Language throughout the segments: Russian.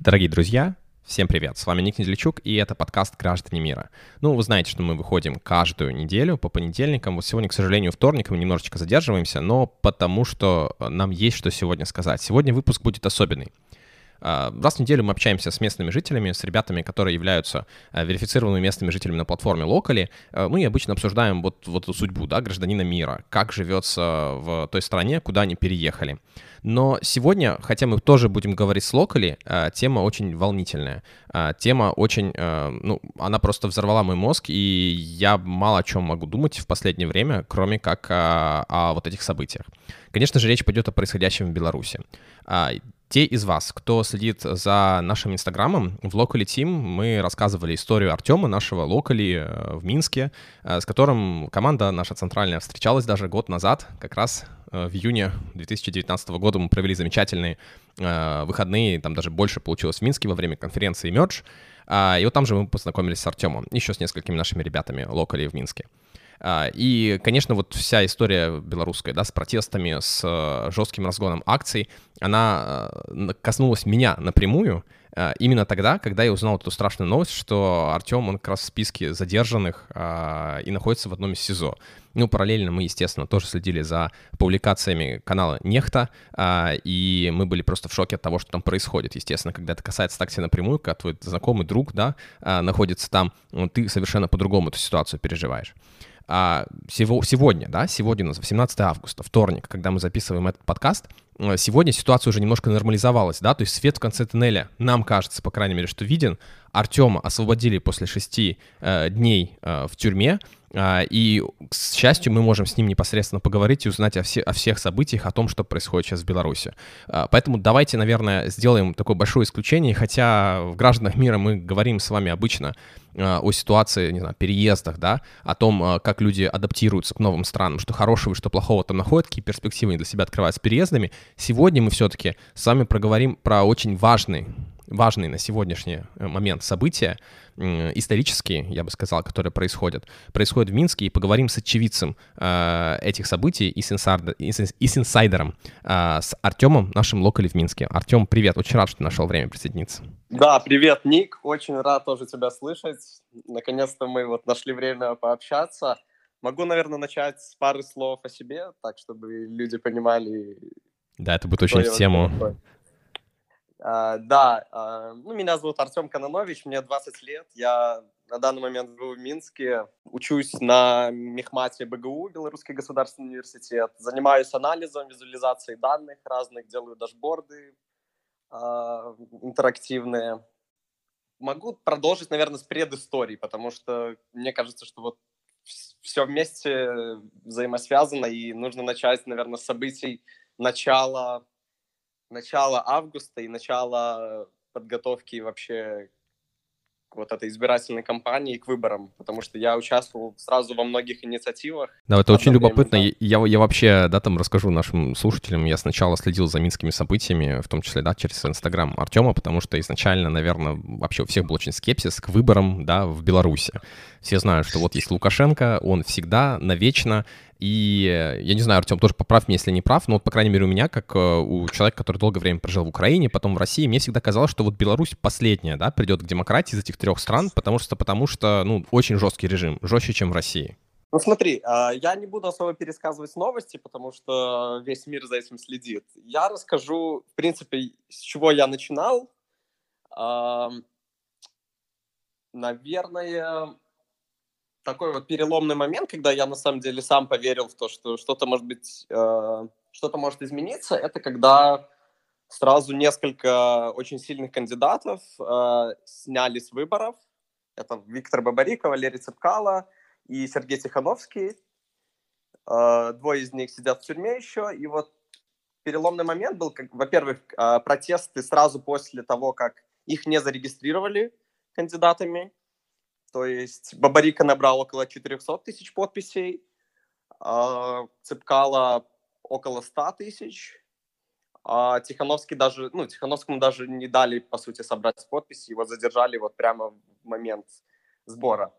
Дорогие друзья, всем привет! С вами Ник Неделичук, и это подкаст «Граждане мира». Ну, вы знаете, что мы выходим каждую неделю по понедельникам. Вот сегодня, к сожалению, вторник, мы немножечко задерживаемся, но потому что нам есть что сегодня сказать. Сегодня выпуск будет особенный. А, раз в неделю мы общаемся с местными жителями, с ребятами, которые являются а, верифицированными местными жителями на платформе Locally. А, ну и обычно обсуждаем вот, вот эту судьбу, да, гражданина мира, как живется в той стране, куда они переехали. Но сегодня, хотя мы тоже будем говорить с Locally, тема очень волнительная. Тема очень, ну, она просто взорвала мой мозг, и я мало о чем могу думать в последнее время, кроме как о, о вот этих событиях. Конечно же, речь пойдет о происходящем в Беларуси. Те из вас, кто следит за нашим инстаграмом, в Locally Team мы рассказывали историю Артема, нашего локали э, в Минске, э, с которым команда наша центральная встречалась даже год назад, как раз э, в июне 2019 года мы провели замечательные выходные, там даже больше получилось в Минске во время конференции Merge, а, и вот там же мы познакомились с Артемом, еще с несколькими нашими ребятами локали в Минске. А, и, конечно, вот вся история белорусская, да, с протестами, с э, жестким разгоном акций, она э, коснулась меня напрямую, э, именно тогда, когда я узнал эту страшную новость, что Артем, он как раз в списке задержанных а, и находится в одном из СИЗО. Ну, параллельно мы, естественно, тоже следили за публикациями канала Нехта, а, и мы были просто в шоке от того, что там происходит. Естественно, когда это касается такси напрямую, когда твой знакомый друг, да, находится там, ты совершенно по-другому эту ситуацию переживаешь а, сегодня, да, сегодня у нас 18 августа, вторник, когда мы записываем этот подкаст, э, сегодня ситуация уже немножко нормализовалась, да, то есть свет в конце туннеля, нам кажется, по крайней мере, что виден. Артема освободили после шести э, дней э, в тюрьме, и, к счастью, мы можем с ним непосредственно поговорить и узнать о, все, о всех событиях, о том, что происходит сейчас в Беларуси. Э, поэтому давайте, наверное, сделаем такое большое исключение, хотя в «Гражданах мира» мы говорим с вами обычно Э, о ситуации, не знаю, переездах, да, о том, как люди адаптируются к новым странам, что хорошего и что плохого там находят, какие перспективы они для себя открывают с переездами. Сегодня мы все-таки с вами проговорим про очень важный важные на сегодняшний э, момент события, исторические, я бы сказал, которые происходят, происходят в Минске, и поговорим с очевидцем э, этих событий и с, инсайдер, и с, и с инсайдером, э, с Артемом, нашим локали в Минске. Артем, привет, очень рад, что ты нашел время присоединиться. Да, привет, Ник, очень рад тоже тебя слышать. Наконец-то мы вот нашли время пообщаться. Могу, наверное, начать с пары слов о себе, так, чтобы люди понимали... Да, это будет очень в тему. Такой. Uh, да, uh, ну, меня зовут Артем Кананович, мне 20 лет, я на данный момент живу в Минске, учусь на Мехмате БГУ, Белорусский государственный университет, занимаюсь анализом, визуализацией данных разных, делаю дашборды uh, интерактивные. Могу продолжить, наверное, с предыстории, потому что мне кажется, что вот все вместе взаимосвязано, и нужно начать, наверное, с событий начала начало августа и начало подготовки вообще вот этой избирательной кампании, к выборам, потому что я участвовал сразу во многих инициативах. Да, это очень любопытно. Да. Я, я вообще, да, там расскажу нашим слушателям, я сначала следил за минскими событиями, в том числе, да, через Инстаграм Артема, потому что изначально, наверное, вообще у всех был очень скепсис к выборам, да, в Беларуси. Все знают, что вот есть Лукашенко, он всегда, навечно и э, я не знаю, Артем, тоже поправь меня, если не прав, но вот, по крайней мере, у меня, как э, у человека, который долгое время прожил в Украине, потом в России, мне всегда казалось, что вот Беларусь последняя, да, придет к демократии из этих трех стран, потому что, потому что, ну, очень жесткий режим, жестче, чем в России. Ну смотри, а, я не буду особо пересказывать новости, потому что весь мир за этим следит. Я расскажу, в принципе, с чего я начинал. Наверное, такой вот переломный момент, когда я на самом деле сам поверил в то, что что-то может быть, э, что-то может измениться, это когда сразу несколько очень сильных кандидатов э, сняли с выборов. Это Виктор Бабарико, Валерий Цепкало и Сергей Тихановский. Э, двое из них сидят в тюрьме еще. И вот переломный момент был, как, во-первых, э, протесты сразу после того, как их не зарегистрировали кандидатами. То есть Бабарика набрал около 400 тысяч подписей, а Цепкало около 100 тысяч, а Тихановский даже, ну, Тихановскому даже не дали, по сути, собрать подписи, его задержали вот прямо в момент сбора.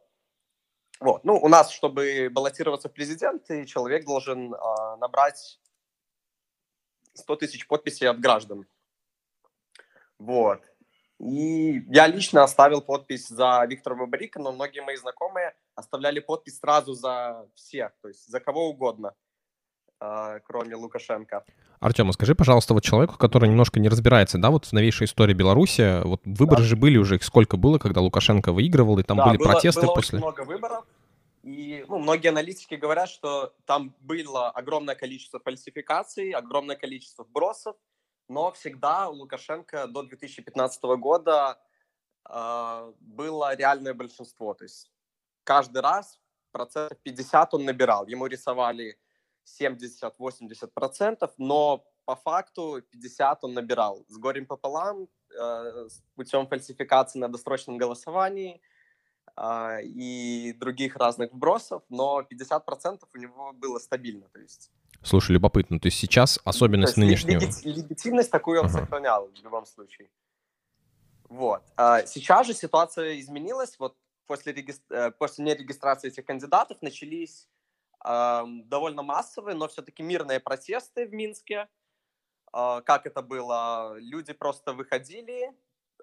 Вот. Ну, у нас, чтобы баллотироваться в президенты, человек должен а, набрать 100 тысяч подписей от граждан. Вот. И я лично оставил подпись за Виктора Бабарика, но многие мои знакомые оставляли подпись сразу за всех, то есть за кого угодно, а, кроме Лукашенко. Артем, а скажи, пожалуйста, вот человеку, который немножко не разбирается, да, вот в новейшей истории Беларуси, вот выборы да. же были уже, их сколько было, когда Лукашенко выигрывал, и там да, были было, протесты было после... Много выборов, и ну, многие аналитики говорят, что там было огромное количество фальсификаций, огромное количество вбросов, но всегда у Лукашенко до 2015 года э, было реальное большинство. То есть каждый раз процентов 50 он набирал. Ему рисовали 70-80 процентов, но по факту 50 он набирал. С горем пополам, э, путем фальсификации на досрочном голосовании э, и других разных вбросов, но 50 процентов у него было стабильно. То есть Слушай, любопытно. То есть сейчас особенность То есть нынешнего... Легитимность такую он ага. сохранял в любом случае. Вот. А сейчас же ситуация изменилась. Вот после, регистр... Э, после нерегистрации этих кандидатов начались э, довольно массовые, но все-таки мирные протесты в Минске. Э, как это было? Люди просто выходили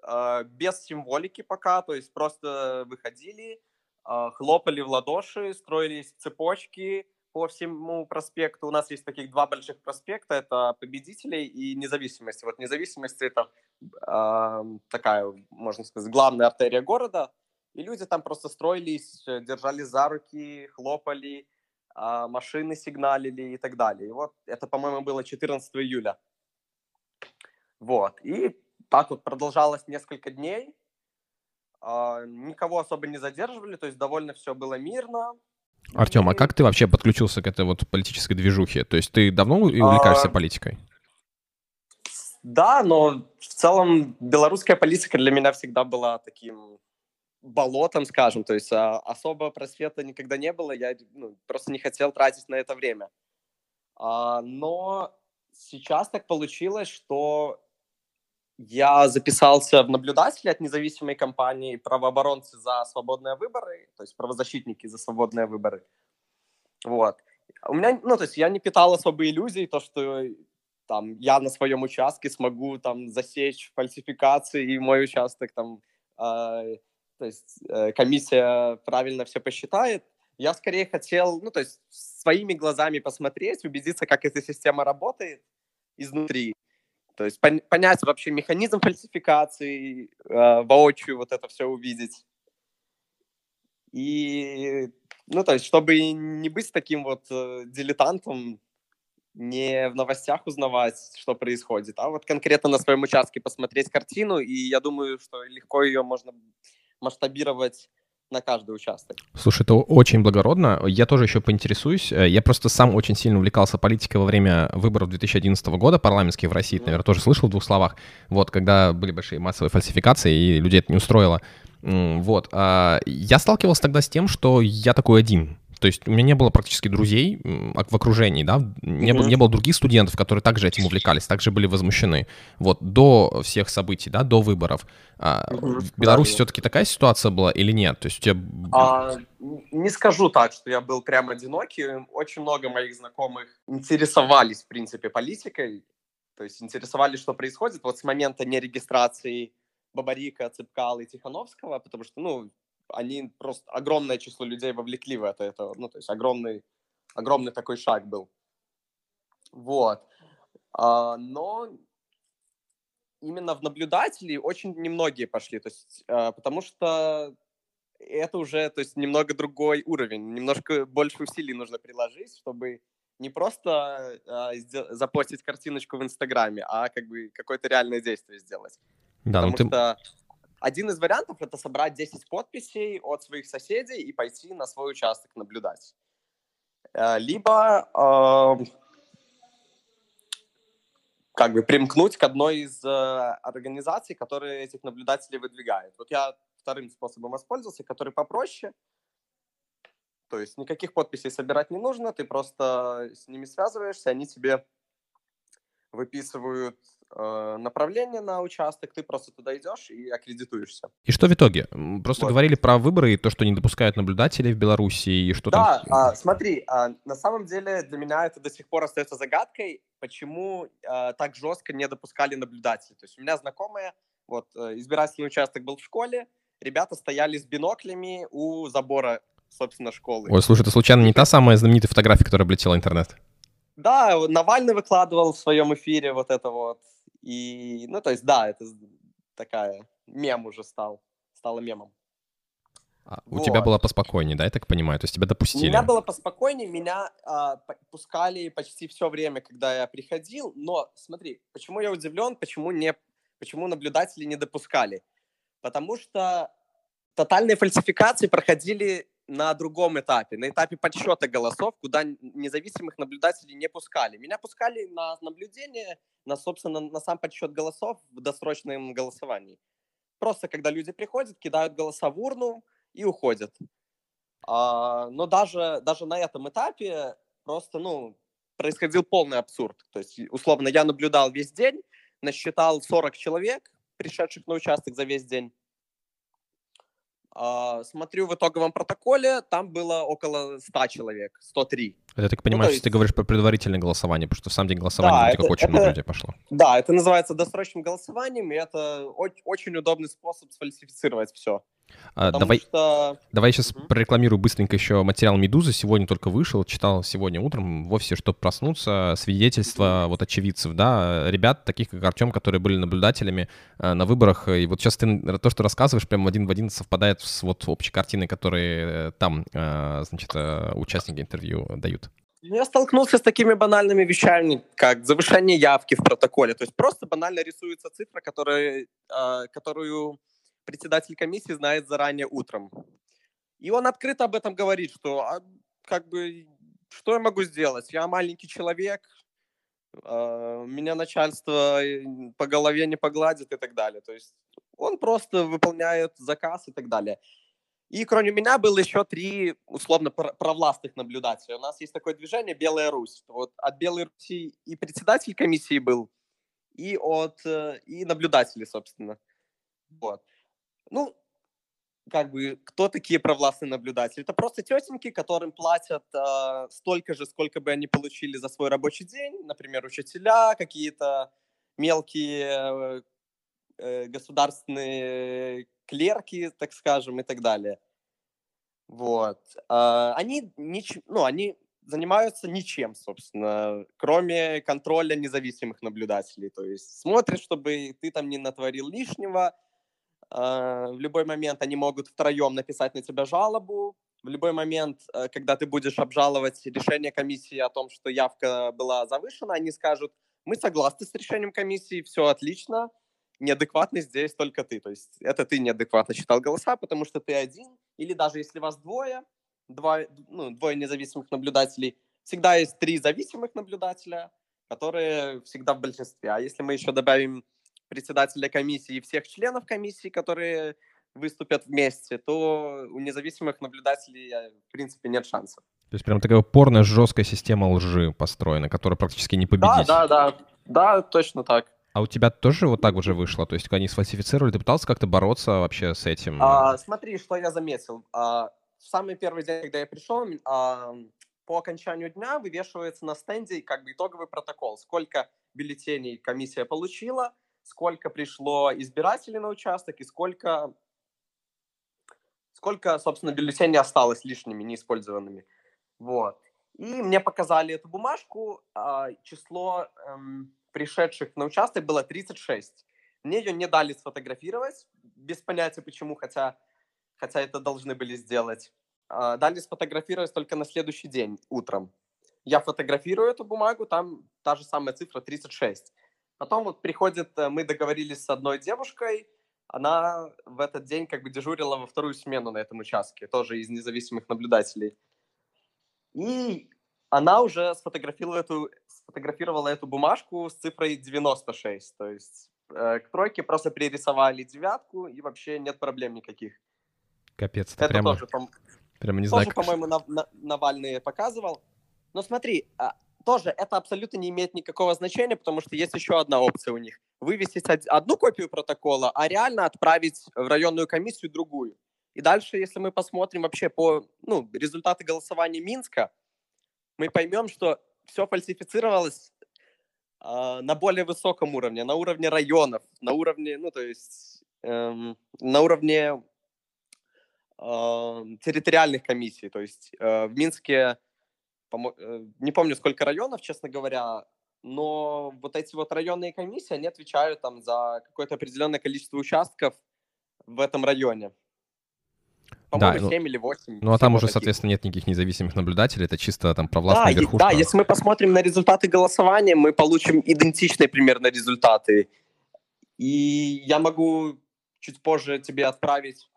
э, без символики пока, то есть просто выходили, э, хлопали в ладоши, строились цепочки, по всему проспекту. У нас есть таких два больших проспекта. Это Победителей и Независимости. Вот Независимости это э, такая, можно сказать, главная артерия города. И люди там просто строились, держали за руки, хлопали, э, машины сигналили и так далее. И вот это, по-моему, было 14 июля. Вот. И так вот продолжалось несколько дней. Э, никого особо не задерживали, то есть довольно все было мирно Артем, а как ты вообще подключился к этой вот политической движухе? То есть ты давно увлекаешься а... политикой? Да, но в целом белорусская политика для меня всегда была таким болотом, скажем, то есть а, особо просвета никогда не было, я ну, просто не хотел тратить на это время. А, но сейчас так получилось, что я записался в наблюдатели от независимой компании «Правооборонцы за свободные выборы», то есть правозащитники за свободные выборы. Вот. У меня, ну, то есть я не питал особо иллюзий, то, что там я на своем участке смогу там засечь фальсификации, и мой участок там, э, то есть э, комиссия правильно все посчитает. Я скорее хотел, ну, то есть своими глазами посмотреть, убедиться, как эта система работает изнутри. То есть пон- понять вообще механизм фальсификации, э, воочию вот это все увидеть. И, ну, то есть, чтобы не быть таким вот э, дилетантом, не в новостях узнавать, что происходит, а вот конкретно на своем участке посмотреть картину, и я думаю, что легко ее можно масштабировать на каждый участок. Слушай, это очень благородно. Я тоже еще поинтересуюсь. Э, я просто сам очень сильно увлекался политикой во время выборов 2011 года, парламентских в России, mm. наверное, тоже слышал в двух словах. Вот, когда были большие массовые фальсификации, и людей это не устроило. Вот. А, я сталкивался тогда с тем, что я такой один. То есть у меня не было практически друзей в окружении, да, не, mm-hmm. было, не было других студентов, которые также этим увлекались, также были возмущены. Вот до всех событий, да, до выборов. Mm-hmm. В Беларуси все-таки такая ситуация была или нет? То есть у тебя... А, не скажу так, что я был прям одинокий. Очень много моих знакомых интересовались, в принципе, политикой. То есть интересовались, что происходит. Вот с момента нерегистрации Бабарика, Цыпкала и Тихановского, потому что, ну, они просто огромное число людей вовлекли в это, это ну, то есть огромный, огромный такой шаг был. Вот. А, но именно в наблюдатели очень немногие пошли, то есть, а, потому что это уже, то есть, немного другой уровень, немножко больше усилий нужно приложить, чтобы не просто а, запостить картиночку в Инстаграме, а как бы какое-то реальное действие сделать. Да, ну Потому ты... что один из вариантов — это собрать 10 подписей от своих соседей и пойти на свой участок наблюдать. Э, либо э, как бы примкнуть к одной из э, организаций, которые этих наблюдателей выдвигают. Вот я вторым способом воспользовался, который попроще. То есть никаких подписей собирать не нужно, ты просто с ними связываешься, они тебе выписывают э, направление на участок, ты просто туда идешь и аккредитуешься. И что в итоге? Просто вот. говорили про выборы и то, что не допускают наблюдателей в Беларуси, и что да, там... Да, смотри, а, на самом деле для меня это до сих пор остается загадкой, почему а, так жестко не допускали наблюдателей. То есть у меня знакомые вот э, избирательный участок был в школе, ребята стояли с биноклями у забора, собственно, школы. Ой, слушай, это случайно не та самая знаменитая фотография, которая облетела интернет? Да, Навальный выкладывал в своем эфире вот это вот. И, ну, то есть, да, это такая, мем уже стал, стало мемом. А, у вот. тебя было поспокойнее, да, я так понимаю? То есть тебя допустили? У меня было поспокойнее, меня а, пускали почти все время, когда я приходил. Но смотри, почему я удивлен, почему не, почему наблюдатели не допускали? Потому что тотальные фальсификации проходили на другом этапе, на этапе подсчета голосов, куда независимых наблюдателей не пускали. Меня пускали на наблюдение, на, собственно, на сам подсчет голосов в досрочном голосовании. Просто когда люди приходят, кидают голоса в урну и уходят. А, но даже, даже на этом этапе просто, ну, происходил полный абсурд. То есть, условно, я наблюдал весь день, насчитал 40 человек, пришедших на участок за весь день. А, смотрю в итоговом протоколе, там было около 100 человек, 103. Это, я так понимаю, ну, есть... ты говоришь про предварительное голосование, потому что в самом день голосования да, это, как очень это, много людей пошло. Да, это называется досрочным голосованием, и это очень удобный способ сфальсифицировать все. А, давай, что... давай сейчас mm-hmm. прорекламирую быстренько еще материал «Медузы». Сегодня только вышел, читал сегодня утром, вовсе, чтобы проснуться, свидетельства вот очевидцев, да, ребят, таких как Артем, которые были наблюдателями э, на выборах. И вот сейчас ты то, что рассказываешь, прям один в один совпадает с вот общей картиной, которые э, там, э, значит, э, участники интервью дают. Ну, я столкнулся с такими банальными вещами, как завышение явки в протоколе. То есть просто банально рисуется цифра, которая, э, которую председатель комиссии знает заранее утром. И он открыто об этом говорит, что а, как бы что я могу сделать? Я маленький человек, э, меня начальство по голове не погладит и так далее. То есть он просто выполняет заказ и так далее. И кроме меня было еще три условно провластных наблюдателей. У нас есть такое движение «Белая Русь». Вот от «Белой Руси» и председатель комиссии был, и от э, и наблюдатели, собственно. Вот. Ну, как бы, кто такие провластные наблюдатели? Это просто тетеньки, которым платят э, столько же, сколько бы они получили за свой рабочий день. Например, учителя, какие-то мелкие э, государственные клерки, так скажем, и так далее. Вот. Э, они, нич... ну, они занимаются ничем, собственно, кроме контроля независимых наблюдателей. То есть смотрят, чтобы ты там не натворил лишнего, в любой момент они могут втроем написать на тебя жалобу. В любой момент, э, когда ты будешь обжаловать решение комиссии о том, что явка была завышена, они скажут, мы согласны с решением комиссии, все отлично, неадекватный здесь только ты. То есть это ты неадекватно считал голоса, потому что ты один, или даже если вас двое, два, ну, двое независимых наблюдателей, всегда есть три зависимых наблюдателя, которые всегда в большинстве. А если мы еще добавим председателя комиссии и всех членов комиссии, которые выступят вместе, то у независимых наблюдателей, э, в принципе, нет шансов. То есть прям такая упорная жесткая система лжи построена, которая практически не победить. Да, да, да, да, точно так. А у тебя тоже вот так уже вышло? То есть они сфальсифицировали, ты пытался как-то бороться вообще с этим? А, смотри, что я заметил. А, в самый первый день, когда я пришел, а, по окончанию дня вывешивается на стенде как бы итоговый протокол. Сколько бюллетеней комиссия получила, сколько пришло избирателей на участок и сколько, сколько собственно, бюллетеней осталось лишними, неиспользованными. Вот. И мне показали эту бумажку, а, число эм, пришедших на участок было 36. Мне ее не дали сфотографировать, без понятия почему, хотя, хотя это должны были сделать. А, дали сфотографировать только на следующий день, утром. Я фотографирую эту бумагу, там та же самая цифра 36. Потом вот приходит, э, мы договорились с одной девушкой, она в этот день как бы дежурила во вторую смену на этом участке, тоже из независимых наблюдателей. И она уже сфотографировала эту, сфотографировала эту бумажку с цифрой 96. То есть э, к тройке просто перерисовали девятку, и вообще нет проблем никаких. Капец, это, прямо, тоже, прямо не знаю. Тоже, по-моему, Навальный показывал. Но смотри, а, тоже это абсолютно не имеет никакого значения, потому что есть еще одна опция у них. Вывесить одну копию протокола, а реально отправить в районную комиссию другую. И дальше, если мы посмотрим вообще по ну, результаты голосования Минска, мы поймем, что все фальсифицировалось э, на более высоком уровне, на уровне районов, на уровне, ну, то есть э, на уровне э, территориальных комиссий. То есть э, в Минске, не помню, сколько районов, честно говоря, но вот эти вот районные комиссии, они отвечают там за какое-то определенное количество участков в этом районе. По-моему, да, 7 ну, или 8. Ну, а там уже, таких. соответственно, нет никаких независимых наблюдателей, это чисто там провластная да, верхушка. Да, если мы посмотрим на результаты голосования, мы получим идентичные примерно результаты. И я могу чуть позже тебе отправить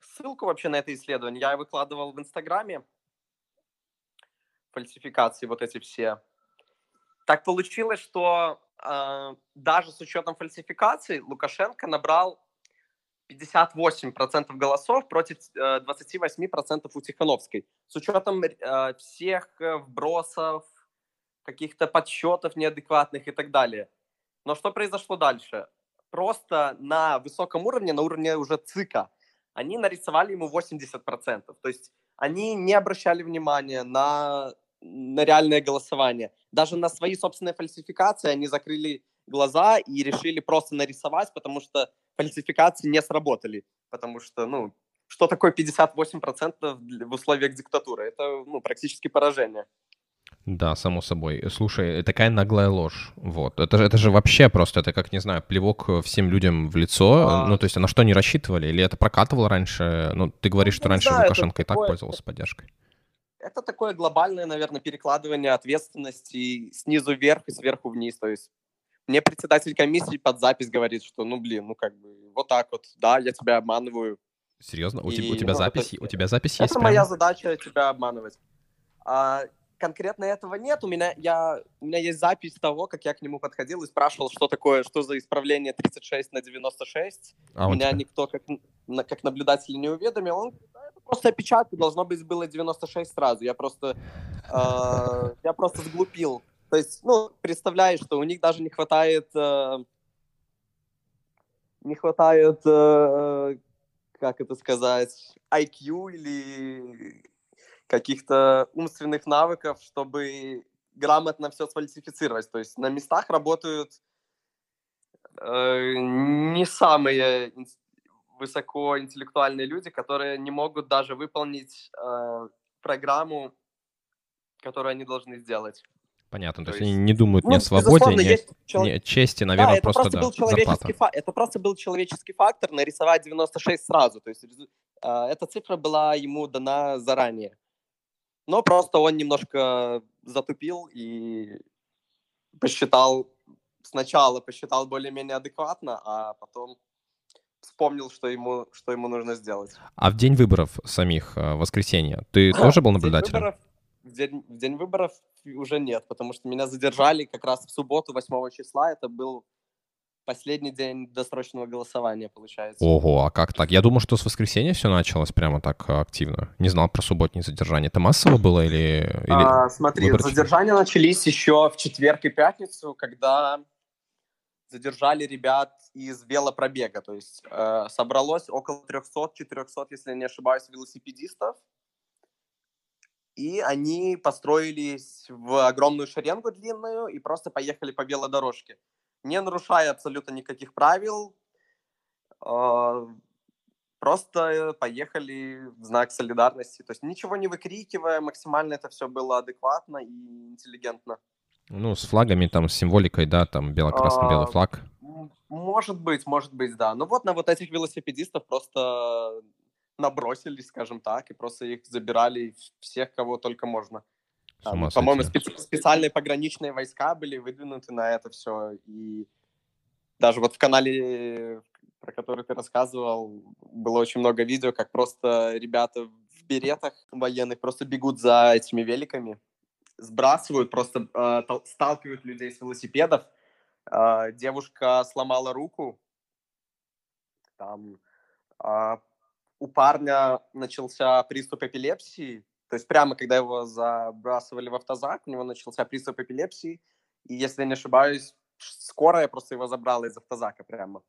ссылку вообще на это исследование. Я выкладывал в Инстаграме фальсификации вот эти все. Так получилось, что э, даже с учетом фальсификаций Лукашенко набрал 58% голосов против э, 28% у Тихановской. С учетом э, всех вбросов, каких-то подсчетов неадекватных и так далее. Но что произошло дальше? Просто на высоком уровне, на уровне уже ЦИКа, они нарисовали ему 80%. То есть они не обращали внимания на, на реальное голосование. Даже на свои собственные фальсификации они закрыли глаза и решили просто нарисовать, потому что фальсификации не сработали. Потому что, ну, что такое 58% в условиях диктатуры? Это, ну, практически поражение. Да, само собой. Слушай, такая наглая ложь. Вот. Это это же вообще просто, это как, не знаю, плевок всем людям в лицо. А... Ну, то есть, а на что они рассчитывали? Или это прокатывало раньше? Ну, ты говоришь, ну, что раньше знаю, Лукашенко и так пользовался поддержкой. Это такое глобальное, наверное, перекладывание ответственности снизу вверх и сверху вниз. То есть мне председатель комиссии под запись говорит, что, ну, блин, ну, как бы, вот так вот, да, я тебя обманываю. Серьезно? У, и, тебя, у тебя ну, запись, у тебя запись это есть? Это прямо? моя задача тебя обманывать. А, конкретно этого нет. У меня, я, у меня есть запись того, как я к нему подходил и спрашивал, что такое, что за исправление 36 на 96. А Меня тебя? никто как, как наблюдатель не уведомил. Он это просто опечатка, должно быть было 96 сразу. Я просто, э, я просто сглупил. То есть, ну, представляешь, что у них даже не хватает, э, не хватает, э, как это сказать, IQ или каких-то умственных навыков, чтобы грамотно все сфальсифицировать. То есть на местах работают э, не самые высокоинтеллектуальные люди, которые не могут даже выполнить э, программу, которую они должны сделать. Понятно, то, то есть, есть они не думают ну, ни о свободе, ни о человек... чести, наверное, да, это просто, просто был да, человеческий фа... Это просто был человеческий фактор нарисовать 96 сразу. То есть э, эта цифра была ему дана заранее. Но просто он немножко затупил и посчитал, сначала посчитал более-менее адекватно, а потом вспомнил, что ему, что ему нужно сделать. А в день выборов самих, э, воскресенья, ты тоже был наблюдателем? В день, выборов, в, день, в день выборов уже нет, потому что меня задержали как раз в субботу, 8 числа. Это был последний день досрочного голосования, получается. Ого, а как так? Я думал, что с воскресенья все началось прямо так активно. Не знал про субботнее задержание. Это массово было или... или... А, смотри, выборочно? задержания начались еще в четверг и пятницу, когда задержали ребят из велопробега. То есть э, собралось около 300-400, если я не ошибаюсь, велосипедистов. И они построились в огромную шеренгу длинную и просто поехали по велодорожке не нарушая абсолютно никаких правил, а, просто поехали в знак солидарности. То есть ничего не выкрикивая, максимально это все было адекватно и интеллигентно. Ну, с флагами, там, с символикой, да, там бело-красно-белый а, флаг. Может быть, может быть, да. Ну вот на вот этих велосипедистов просто набросились, скажем так, и просто их забирали всех, кого только можно. Там, по-моему, специ- специальные пограничные войска были выдвинуты на это все. И даже вот в канале, про который ты рассказывал, было очень много видео, как просто ребята в беретах военных просто бегут за этими великами, сбрасывают, просто э, сталкивают людей с велосипедов. Э, девушка сломала руку, там э, у парня начался приступ эпилепсии, то есть прямо когда его забрасывали в автозак, у него начался приступ эпилепсии, и, если я не ошибаюсь, скорая просто его забрала из автозака прямо.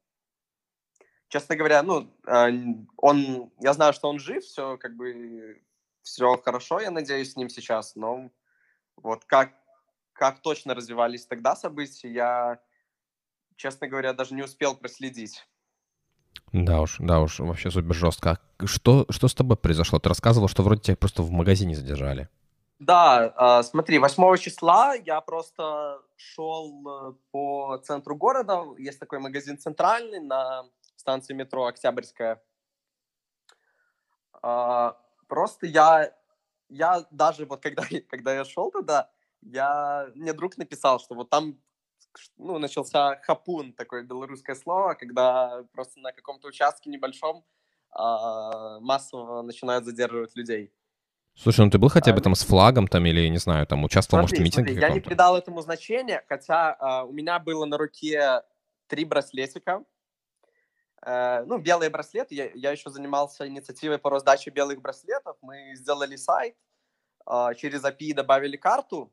Честно говоря, ну, а, он, я знаю, что он жив, все как бы, все хорошо, я надеюсь, с ним сейчас, но вот как, как точно развивались тогда события, я, честно говоря, даже не успел проследить. Да уж, да уж, вообще супер жестко. А что, что с тобой произошло? Ты рассказывал, что вроде тебя просто в магазине задержали. Да, э, смотри, 8 числа я просто шел э, по центру города. Есть такой магазин центральный на станции метро Октябрьская. Э, просто я, я даже вот когда, когда я шел туда, я, мне друг написал, что вот там ну, начался хапун, такое белорусское слово, когда просто на каком-то участке небольшом э, массово начинают задерживать людей. Слушай, ну ты был хотя бы там с флагом там или, не знаю, там участвовал, смотри, может, в митинге смотри, Я не придал этому значения, хотя э, у меня было на руке три браслетика. Э, ну, белые браслеты. Я, я еще занимался инициативой по раздаче белых браслетов. Мы сделали сайт, э, через API добавили карту,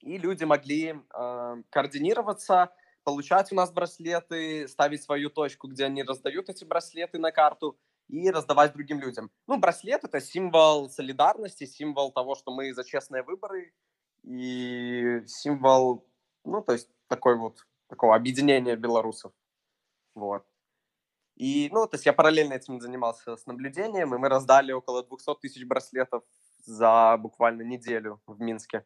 и люди могли э, координироваться, получать у нас браслеты, ставить свою точку, где они раздают эти браслеты на карту, и раздавать другим людям. Ну, браслет — это символ солидарности, символ того, что мы за честные выборы, и символ, ну, то есть такой вот, такого объединения белорусов. Вот. И, ну, то есть я параллельно этим занимался с наблюдением, и мы раздали около 200 тысяч браслетов за буквально неделю в Минске.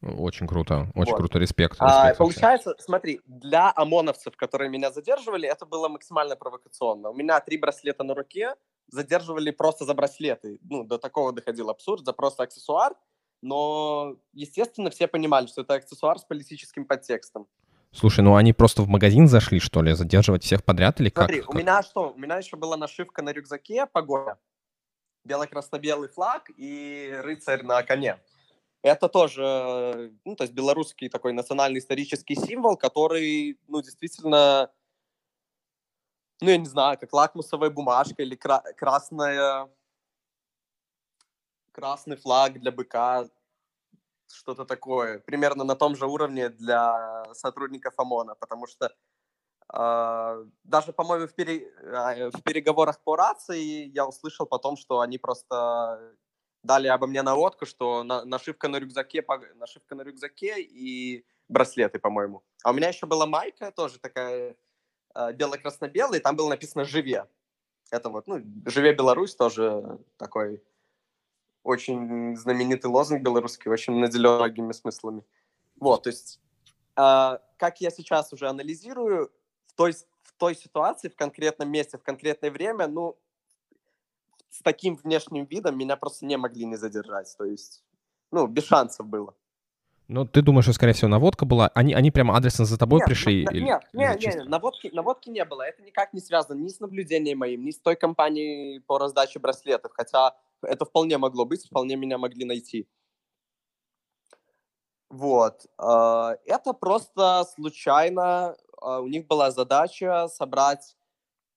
Очень круто, очень вот. круто, респект. респект а, получается, смотри, для ОМОНовцев, которые меня задерживали, это было максимально провокационно. У меня три браслета на руке, задерживали просто за браслеты. Ну, до такого доходил абсурд, за просто аксессуар. Но, естественно, все понимали, что это аксессуар с политическим подтекстом. Слушай, ну они просто в магазин зашли, что ли, задерживать всех подряд или Смотри, как? Смотри, у меня что? У меня еще была нашивка на рюкзаке, погоня, бело-красно-белый флаг и рыцарь на коне это тоже, ну, то есть белорусский такой национальный исторический символ, который, ну, действительно, ну, я не знаю, как лакмусовая бумажка или кра- красная, красный флаг для быка, что-то такое, примерно на том же уровне для сотрудников ОМОНа, потому что э, даже, по-моему, в, пере, э, в переговорах по рации я услышал потом, что они просто дали обо мне наводку, что на, нашивка на рюкзаке, нашивка на рюкзаке и браслеты, по-моему. А у меня еще была майка тоже такая э, бело-красно-белая, и там было написано «Живе». Это вот, ну, «Живе Беларусь» тоже такой очень знаменитый лозунг белорусский, очень наделен многими смыслами. Вот, то есть, э, как я сейчас уже анализирую, в той, в той ситуации, в конкретном месте, в конкретное время, ну, с таким внешним видом меня просто не могли не задержать. То есть, ну, без шансов было. Ну, ты думаешь, что, скорее всего, наводка была? Они, они прямо адресно за тобой нет, пришли? На, или, нет, или нет, нет, нет, наводки, наводки не было. Это никак не связано ни с наблюдением моим, ни с той компанией по раздаче браслетов. Хотя это вполне могло быть, вполне меня могли найти. Вот. А, это просто случайно. А, у них была задача собрать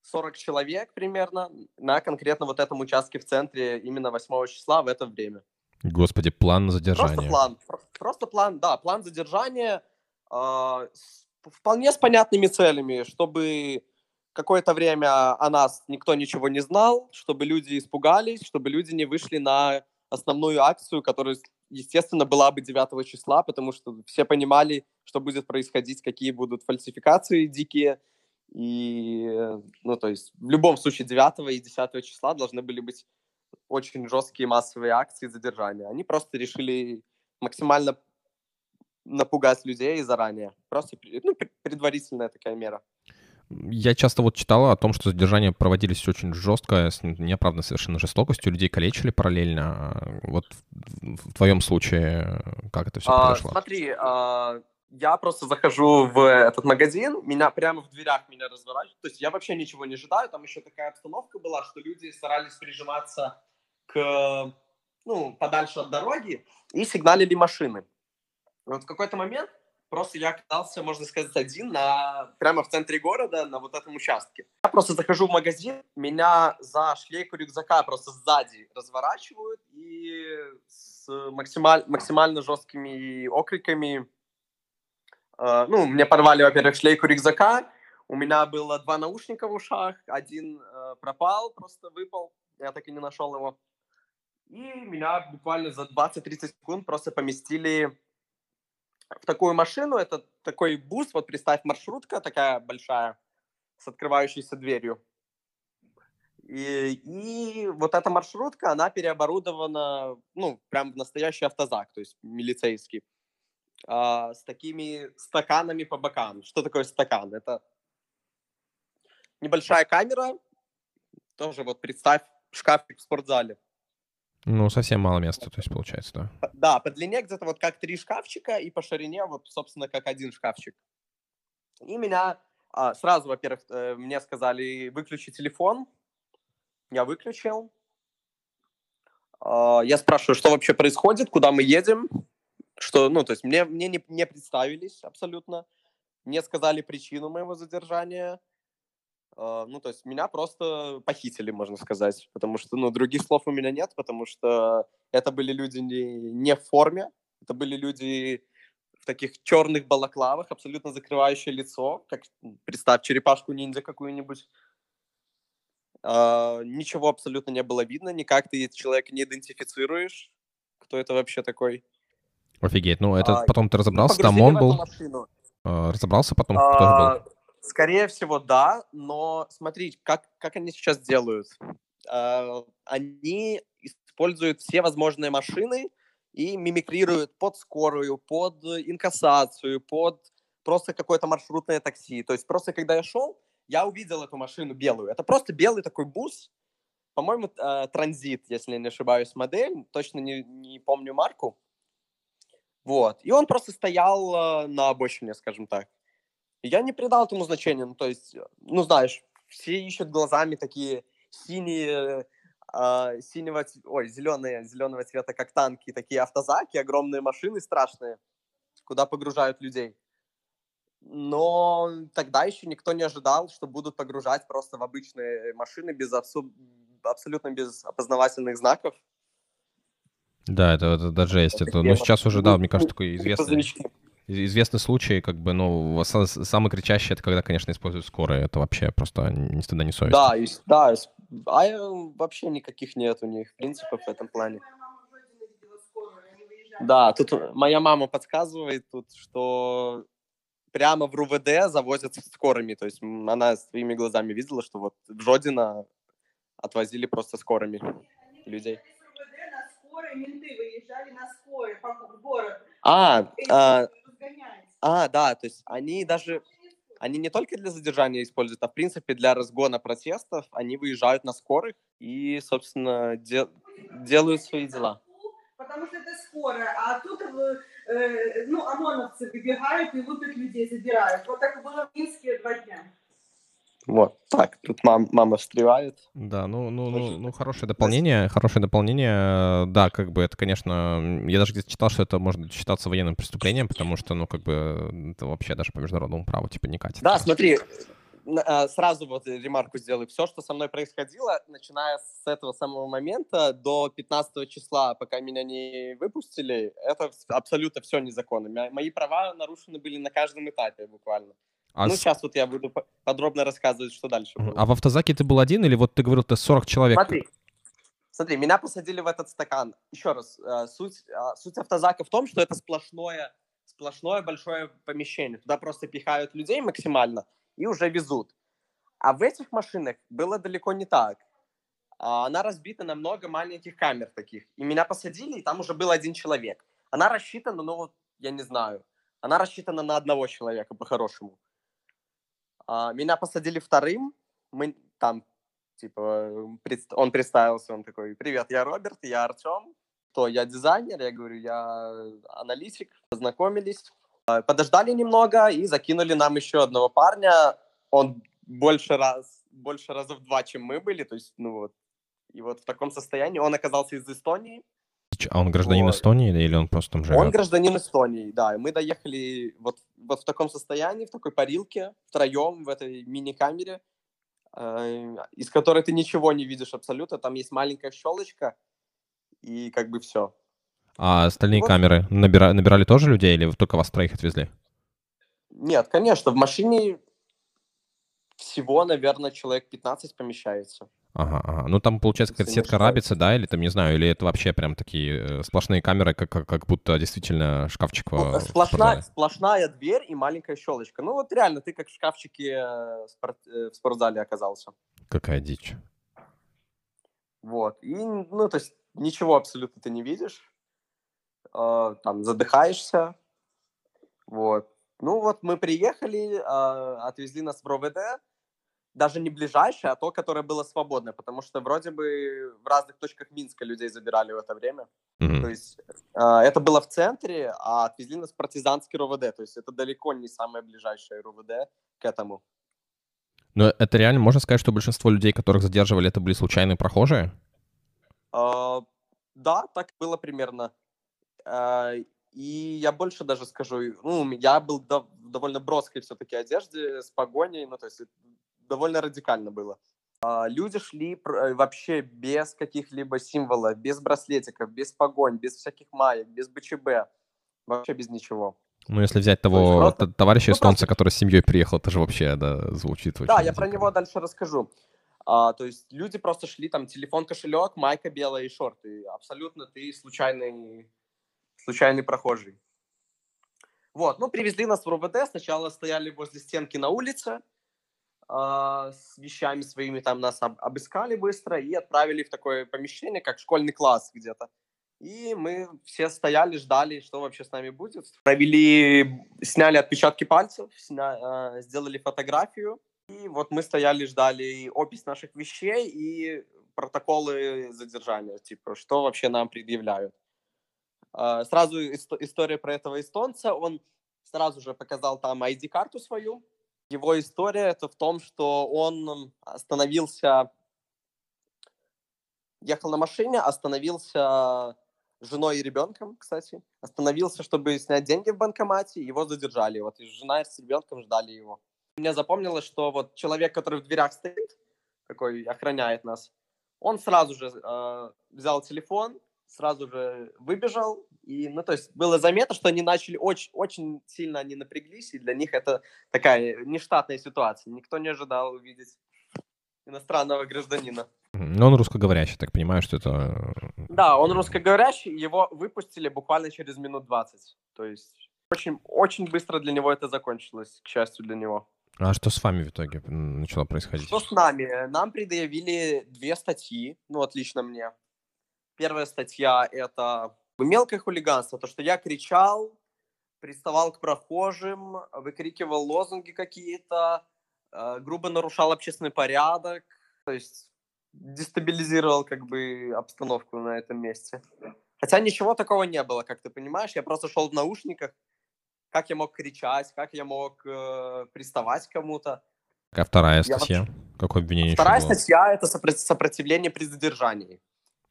40 человек примерно на конкретно вот этом участке в центре именно 8 числа в это время. Господи, план задержания. Просто план, просто план, да, план задержания э, с, вполне с понятными целями, чтобы какое-то время о нас никто ничего не знал, чтобы люди испугались, чтобы люди не вышли на основную акцию, которая, естественно, была бы 9 числа, потому что все понимали, что будет происходить, какие будут фальсификации дикие, и, ну, то есть в любом случае 9 и 10 числа должны были быть очень жесткие массовые акции задержания. Они просто решили максимально напугать людей заранее. Просто ну, предварительная такая мера. Я часто вот читала о том, что задержания проводились очень жестко, с неоправданной совершенно жестокостью, людей калечили параллельно. Вот в твоем случае как это все а, произошло? Смотри, а, я просто захожу в этот магазин, меня прямо в дверях меня разворачивают. То есть я вообще ничего не ожидаю. Там еще такая обстановка была, что люди старались прижиматься к, ну, подальше от дороги и сигналили машины. Вот в какой-то момент просто я оказался, можно сказать, один на, прямо в центре города на вот этом участке. Я просто захожу в магазин, меня за шлейку рюкзака просто сзади разворачивают и с максималь, максимально жесткими окриками Э, ну, мне порвали, во-первых, шлейку рюкзака, у меня было два наушника в ушах, один э, пропал, просто выпал, я так и не нашел его. И меня буквально за 20-30 секунд просто поместили в такую машину. Это такой бус, вот представь, маршрутка такая большая с открывающейся дверью. И, и вот эта маршрутка, она переоборудована, ну, прям в настоящий автозак, то есть милицейский, а, с такими стаканами по бокам. Что такое стакан? Это небольшая камера, тоже вот представь шкафик в спортзале. Ну, совсем мало места, то есть получается, да. Да, по длине где-то вот как три шкафчика, и по ширине вот, собственно, как один шкафчик. И меня а, сразу, во-первых, э, мне сказали, выключи телефон. Я выключил. А, я спрашиваю, что вообще происходит, куда мы едем. Что, ну, то есть мне, мне не, не представились абсолютно. Мне сказали причину моего задержания. А, ну, то есть меня просто похитили, можно сказать, потому что, ну, других слов у меня нет, потому что это были люди не, не в форме, это были люди в таких черных балаклавах, абсолютно закрывающие лицо, как, представь, черепашку-ниндзя какую-нибудь. Uh, ничего абсолютно не было видно, никак ты человека не идентифицируешь, кто это вообще такой. Офигеть, ну это uh, потом ты разобрался, там он был... Uh, разобрался потом, кто был? Скорее всего, да, но смотри, как, как они сейчас делают. Uh, они используют все возможные машины и мимикрируют под скорую, под инкассацию, под просто какое-то маршрутное такси. То есть просто когда я шел, я увидел эту машину белую. Это просто белый такой бус, по-моему, uh, транзит, если не ошибаюсь, модель, точно не, не помню марку. Вот. И он просто стоял uh, на обочине, скажем так. Я не придал этому значения, ну, то есть, ну, знаешь, все ищут глазами такие синие, э, синего, ой, зеленые, зеленого цвета, как танки, такие автозаки, огромные машины страшные, куда погружают людей. Но тогда еще никто не ожидал, что будут погружать просто в обычные машины без абсу... абсолютно без опознавательных знаков. Да, это, это даже есть. Это, ну, сейчас уже, да, мне кажется, такой известный известный случай, как бы, ну, самый кричащий, это когда, конечно, используют скорые. Это вообще просто ни стыда, ни совести. Да, и, да, а вообще никаких нет у них принципов в этом плане. Да, тут моя мама подсказывает тут, что прямо в РУВД завозят скорыми. То есть она своими глазами видела, что вот в Жодино отвозили просто скорыми людей. А, а, а, да, то есть они даже, они не только для задержания используют, а в принципе для разгона протестов они выезжают на скорых и, собственно, де- делают свои дела. Потому что это скорая, а тут э, ну, ОМОНовцы выбегают и лупят людей, забирают. Вот так было в Минске два дня. Вот, так, тут мам, мама встревает. Да, ну, ну, ну, ну, хорошее дополнение, хорошее дополнение. Да, как бы это, конечно, я даже где-то читал, что это может считаться военным преступлением, потому что, ну, как бы это вообще даже по международному праву, типа, не катит. Да, смотри, а, сразу вот ремарку сделаю. Все, что со мной происходило, начиная с этого самого момента до 15 числа, пока меня не выпустили, это абсолютно все незаконно. Мои права нарушены были на каждом этапе буквально. А ну, с... сейчас вот я буду подробно рассказывать, что дальше было. А в автозаке ты был один или вот ты говорил, ты 40 человек? Смотри, смотри, меня посадили в этот стакан. Еще раз, э, суть, э, суть автозака в том, что это сплошное, сплошное большое помещение. Туда просто пихают людей максимально и уже везут. А в этих машинах было далеко не так. А, она разбита на много маленьких камер таких. И меня посадили, и там уже был один человек. Она рассчитана, ну вот, я не знаю, она рассчитана на одного человека по-хорошему. А, меня посадили вторым. Мы там, типа, он представился, он такой, привет, я Роберт, я Артем. То я дизайнер, я говорю, я аналитик. Познакомились. А, подождали немного и закинули нам еще одного парня. Он больше раз, больше раза в два, чем мы были. То есть, ну вот. И вот в таком состоянии он оказался из Эстонии. А он гражданин вот. Эстонии или он просто там живет? Он гражданин Эстонии, да. Мы доехали вот, вот в таком состоянии, в такой парилке, втроем в этой мини-камере, э, из которой ты ничего не видишь абсолютно. Там есть маленькая щелочка, и как бы все. А остальные вот. камеры набира... набирали тоже людей или только вас троих отвезли? Нет, конечно, в машине всего, наверное, человек 15 помещается. Ага, ага. Ну там, получается, какая-то сетка рабица, да, или там, не знаю, или это вообще прям такие э, сплошные камеры, как, как, как будто действительно шкафчик ну, сплошная, сплошная дверь и маленькая щелочка. Ну вот реально, ты как в шкафчике э, спорт, э, в спортзале оказался. Какая дичь. Вот. И, ну, то есть ничего абсолютно ты не видишь. Э, там задыхаешься. Вот. Ну вот мы приехали, э, отвезли нас в РОВД, даже не ближайшее, а то, которое было свободное, потому что вроде бы в разных точках Минска людей забирали в это время. Mm-hmm. То есть э, это было в центре, а отвезли нас в партизанский РОВД, то есть это далеко не самое ближайшее РОВД к этому. Но это реально, можно сказать, что большинство людей, которых задерживали, это были случайные прохожие? Uh, да, так было примерно. Uh, и я больше даже скажу, ну, я был в довольно броской все-таки одежде, с погоней, ну, то есть довольно радикально было. А, люди шли э, вообще без каких-либо символов, без браслетиков, без погонь, без всяких маек, без БЧБ, вообще без ничего. Ну, если взять того то просто... товарища ну, эстонца, который с семьей приехал, это же вообще, да, звучит очень... Да, я про него дальше расскажу. А, то есть люди просто шли, там, телефон, кошелек, майка белая и шорты. Абсолютно ты случайный, случайный прохожий. Вот, ну, привезли нас в РУВД, сначала стояли возле стенки на улице, с вещами своими, там нас об, обыскали быстро и отправили в такое помещение, как школьный класс где-то. И мы все стояли, ждали, что вообще с нами будет. Провели, сняли отпечатки пальцев, сня, э, сделали фотографию. И вот мы стояли, ждали опись наших вещей и протоколы задержания, типа, что вообще нам предъявляют. Э, сразу история про этого эстонца. Он сразу же показал там ID-карту свою, его история это в том, что он остановился, ехал на машине, остановился женой и ребенком, кстати, остановился, чтобы снять деньги в банкомате, его задержали. Вот и жена с ребенком ждали его. Мне запомнилось, что вот человек, который в дверях стоит, такой охраняет нас, он сразу же э, взял телефон, сразу же выбежал. И, ну, то есть было заметно, что они начали очень, очень сильно они напряглись, и для них это такая нештатная ситуация. Никто не ожидал увидеть иностранного гражданина. Но он русскоговорящий, так понимаю, что это... Да, он русскоговорящий, его выпустили буквально через минут 20. То есть очень, очень быстро для него это закончилось, к счастью для него. А что с вами в итоге начало происходить? Что с нами? Нам предъявили две статьи, ну, отлично мне. Первая статья — это мелкое хулиганство, то, что я кричал, приставал к прохожим, выкрикивал лозунги какие-то, э, грубо нарушал общественный порядок, то есть дестабилизировал как бы обстановку на этом месте. Хотя ничего такого не было, как ты понимаешь, я просто шел в наушниках, как я мог кричать, как я мог э, приставать к кому-то. Какая вторая статья? вообще... Какое обвинение Вторая статья — это сопротивление при задержании.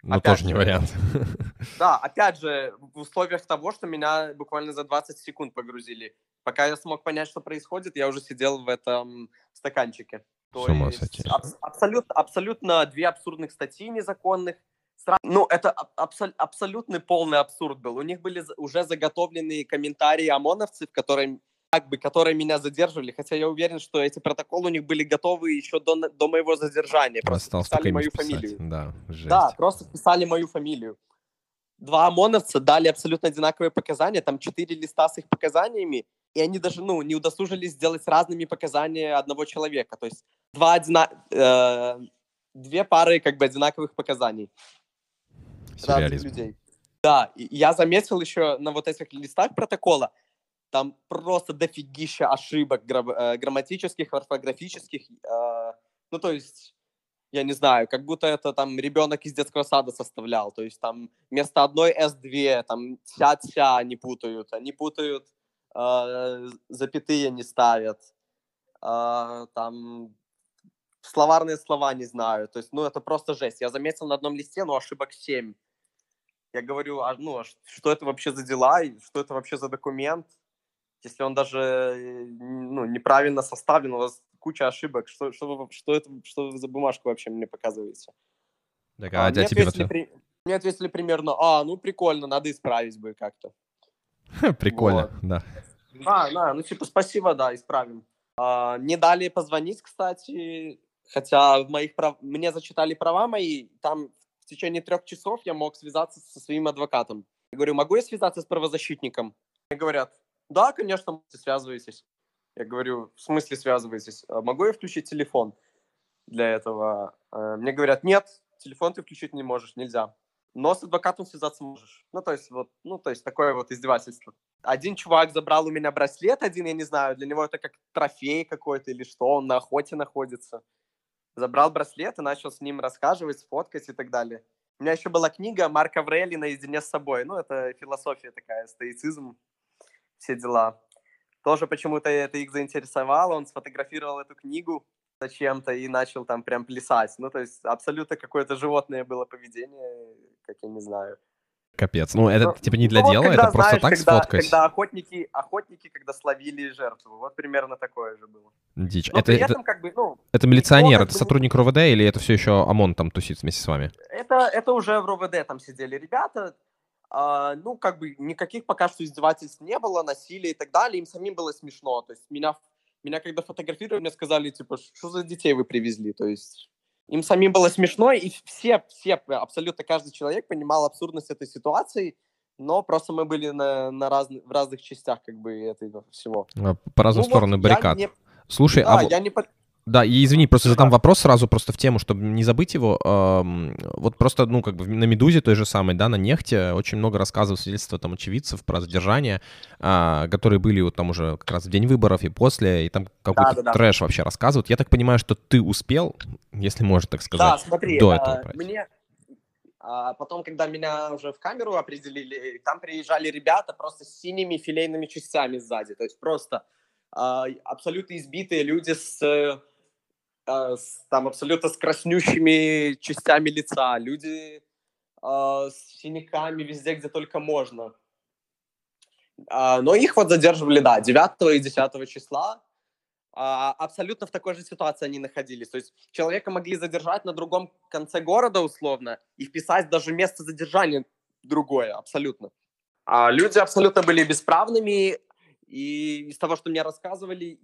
Ну, опять тоже же, не вариант. Да, опять же, в условиях того, что меня буквально за 20 секунд погрузили. Пока я смог понять, что происходит, я уже сидел в этом стаканчике. То С ума есть аб- абсолютно, абсолютно две абсурдных статьи незаконных. Ну, это абсол- абсолютный полный абсурд был. У них были уже заготовленные комментарии ОМОНовцев, которые как бы, которые меня задерживали, хотя я уверен, что эти протоколы у них были готовы еще до, до моего задержания. Просто Осталось писали мою писать. фамилию. Да, жесть. да, просто писали мою фамилию. Два ОМОНовца дали абсолютно одинаковые показания, там четыре листа с их показаниями, и они даже, ну, не удосужились сделать разными показания одного человека. То есть два одина... э, две пары как бы одинаковых показаний. Разных людей. Да, и я заметил еще на вот этих листах протокола, там просто дофигища ошибок э, грамматических, орфографических. Э, ну, то есть, я не знаю, как будто это там ребенок из детского сада составлял. То есть там вместо одной S2, там тя-тя они путают. Они путают, э, запятые не ставят. Э, там словарные слова не знаю. То есть, ну, это просто жесть. Я заметил на одном листе, ну, ошибок 7. Я говорю, а, ну, а что это вообще за дела, что это вообще за документ? Если он даже э, ну, неправильно составлен, у вас куча ошибок, что, что, что это что за бумажку вообще мне показываете? Так, а, а мне, тебе ответили, при... мне ответили примерно, а, ну прикольно, надо исправить бы как-то. Прикольно, вот. да. А, да, ну типа спасибо, да, исправим. А, не дали позвонить, кстати, Хотя в моих прав... мне зачитали права мои, там в течение трех часов я мог связаться со своим адвокатом. Я говорю, могу я связаться с правозащитником? Мне говорят, да, конечно, связывайтесь. Я говорю, в смысле связывайтесь? «А могу я включить телефон для этого? А, мне говорят, нет, телефон ты включить не можешь, нельзя. Но с адвокатом связаться можешь. Ну, то есть, вот, ну, то есть, такое вот издевательство. Один чувак забрал у меня браслет один, я не знаю, для него это как трофей какой-то или что, он на охоте находится. Забрал браслет и начал с ним рассказывать, сфоткать и так далее. У меня еще была книга Марка Врелли «Наедине с собой». Ну, это философия такая, стоицизм, все дела. Тоже почему-то это их заинтересовало, он сфотографировал эту книгу зачем-то и начал там прям плясать. Ну, то есть абсолютно какое-то животное было поведение, как я не знаю. Капец. Ну, это ну, типа не для ну, дела, когда, это просто знаешь, так когда, сфоткать. Когда охотники, охотники, когда словили жертву. Вот примерно такое же было. Дичь. Но это, это, этом, как бы, ну, это милиционер, это сотрудник РОВД или это все еще ОМОН там тусит вместе с вами? Это, это уже в РОВД там сидели ребята. А, ну, как бы никаких пока что издевательств не было, насилия и так далее. Им самим было смешно. То есть меня, меня когда фотографировали, мне сказали, типа, что за детей вы привезли? То есть им самим было смешно, и все, все, абсолютно каждый человек понимал абсурдность этой ситуации, но просто мы были на, на разных, в разных частях как бы этого всего. А, по разным ну, сторонам вот баррикад. Не... Слушай, да, а... я не, да, и извини, просто задам да. вопрос сразу просто в тему, чтобы не забыть его. Вот просто, ну, как бы на «Медузе» той же самой, да, на «Нефте» очень много рассказов, свидетельства там очевидцев про задержания, а, которые были вот там уже как раз в день выборов и после, и там какой-то да, да, трэш да. вообще рассказывают. Я так понимаю, что ты успел, если можно так сказать, да, смотри, до этого а, мне... А потом, когда меня уже в камеру определили, там приезжали ребята просто с синими филейными частями сзади, то есть просто а, абсолютно избитые люди с с, там абсолютно с краснющими частями лица, люди э, с синяками везде, где только можно. Э, но их вот задерживали, да, 9 и 10 числа. Абсолютно в такой же ситуации они находились. То есть человека могли задержать на другом конце города условно и вписать даже место задержания другое, абсолютно. А люди абсолютно были бесправными, и из того, что мне рассказывали,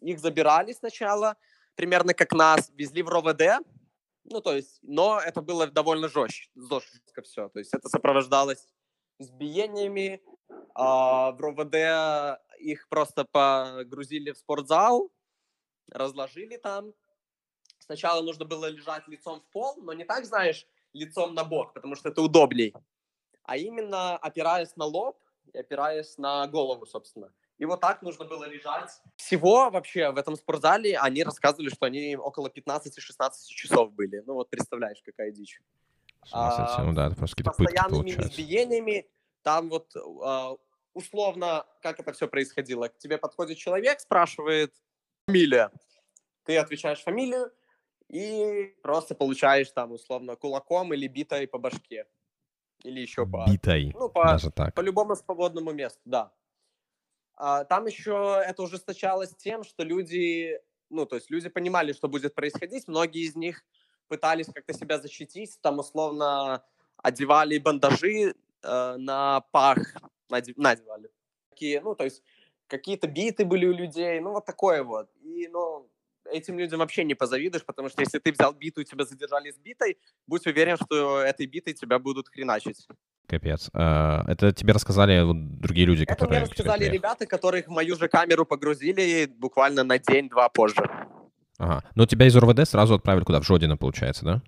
их забирали сначала, примерно как нас, везли в РОВД, ну, то есть, но это было довольно жестко, жестко все. То есть это сопровождалось избиениями. А в РОВД их просто погрузили в спортзал, разложили там. Сначала нужно было лежать лицом в пол, но не так, знаешь, лицом на бок, потому что это удобней, а именно опираясь на лоб и опираясь на голову, собственно. И вот так нужно было лежать. Всего вообще в этом спортзале они рассказывали, что они около 15-16 часов были. Ну вот представляешь, какая дичь. А, ну да, это просто какие-то постоянными избиениями. Там вот а, условно, как это все происходило. К тебе подходит человек, спрашивает фамилия. Ты отвечаешь фамилию и просто получаешь там условно кулаком или битой по башке. Или еще по... Битой, ну, по, даже так. По любому свободному месту, да. А, там еще это ужесточалось тем, что люди, ну, то есть люди понимали, что будет происходить. Многие из них пытались как-то себя защитить, там условно одевали бандажи э, на пах, надевали. Такие, ну, то есть какие-то биты были у людей, ну, вот такое вот. И, ну, этим людям вообще не позавидуешь, потому что если ты взял биту и тебя задержали с битой, будь уверен, что этой битой тебя будут хреначить. Капец. А, это тебе рассказали вот другие люди, это которые... Это мне рассказали ребята, которых в мою же камеру погрузили буквально на день-два позже. Ага. Но тебя из РОВД сразу отправили куда? В Жодино, получается, да?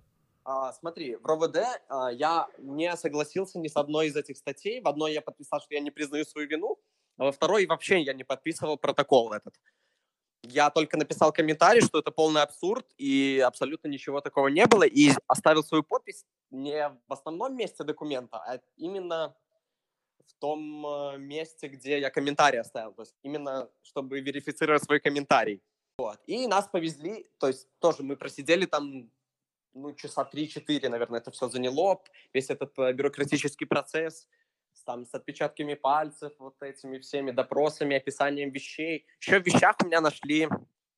А, смотри, в РОВД а, я не согласился ни с одной из этих статей. В одной я подписал, что я не признаю свою вину, а во второй вообще я не подписывал протокол этот. Я только написал комментарий, что это полный абсурд, и абсолютно ничего такого не было, и оставил свою подпись не в основном месте документа, а именно в том э, месте, где я комментарий оставил, то есть именно чтобы верифицировать свой комментарий. Вот. И нас повезли, то есть тоже мы просидели там ну, часа 3-4, наверное, это все заняло, весь этот э, бюрократический процесс там с отпечатками пальцев, вот этими всеми допросами, описанием вещей. Еще в вещах у меня нашли,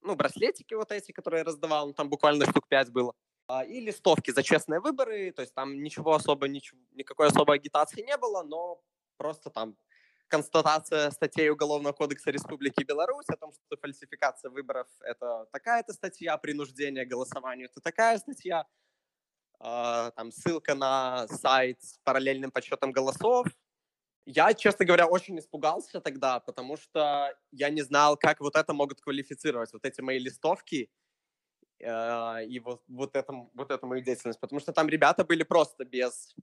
ну, браслетики вот эти, которые я раздавал, ну, там буквально штук пять было. А, и листовки за честные выборы, то есть там ничего особо, ничего, никакой особой агитации не было, но просто там констатация статей Уголовного кодекса Республики Беларусь о том, что фальсификация выборов — это такая-то статья, принуждение к голосованию — это такая статья, э, там ссылка на сайт с параллельным подсчетом голосов. Я, честно говоря, очень испугался тогда, потому что я не знал, как вот это могут квалифицировать, вот эти мои листовки э, и вот, вот, это, вот эту мою деятельность, потому что там ребята были просто без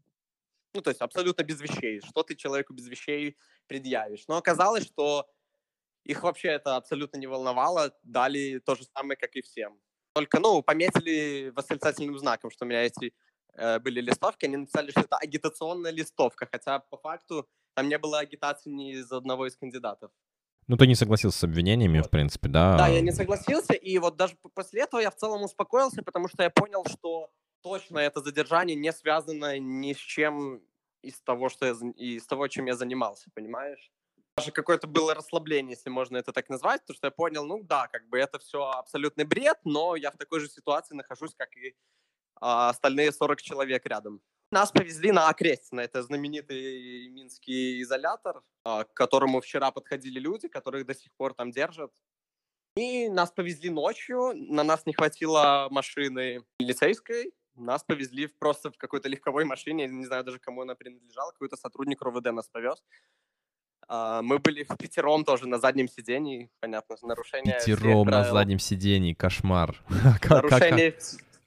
ну, то есть абсолютно без вещей. Что ты человеку без вещей предъявишь? Но оказалось, что их вообще это абсолютно не волновало, дали то же самое, как и всем. Только, ну, пометили восклицательным знаком, что у меня эти э, были листовки, они написали, что это агитационная листовка, хотя по факту там не было агитации ни из одного из кандидатов. Ну, ты не согласился с обвинениями, вот. в принципе, да? Да, я не согласился, и вот даже после этого я в целом успокоился, потому что я понял, что точно это задержание не связано ни с чем из того, что я, из того, чем я занимался, понимаешь? Даже какое-то было расслабление, если можно это так назвать, потому что я понял, ну да, как бы это все абсолютный бред, но я в такой же ситуации нахожусь, как и а, остальные 40 человек рядом. Нас повезли на Окрестина, это знаменитый минский изолятор, а, к которому вчера подходили люди, которых до сих пор там держат. И нас повезли ночью, на нас не хватило машины полицейской, нас повезли просто в какой-то легковой машине, не знаю даже, кому она принадлежала, какой-то сотрудник РОВД нас повез. А, мы были в пятером тоже на заднем сидении, понятно, нарушение Пятером на заднем сидении, кошмар. Нарушение...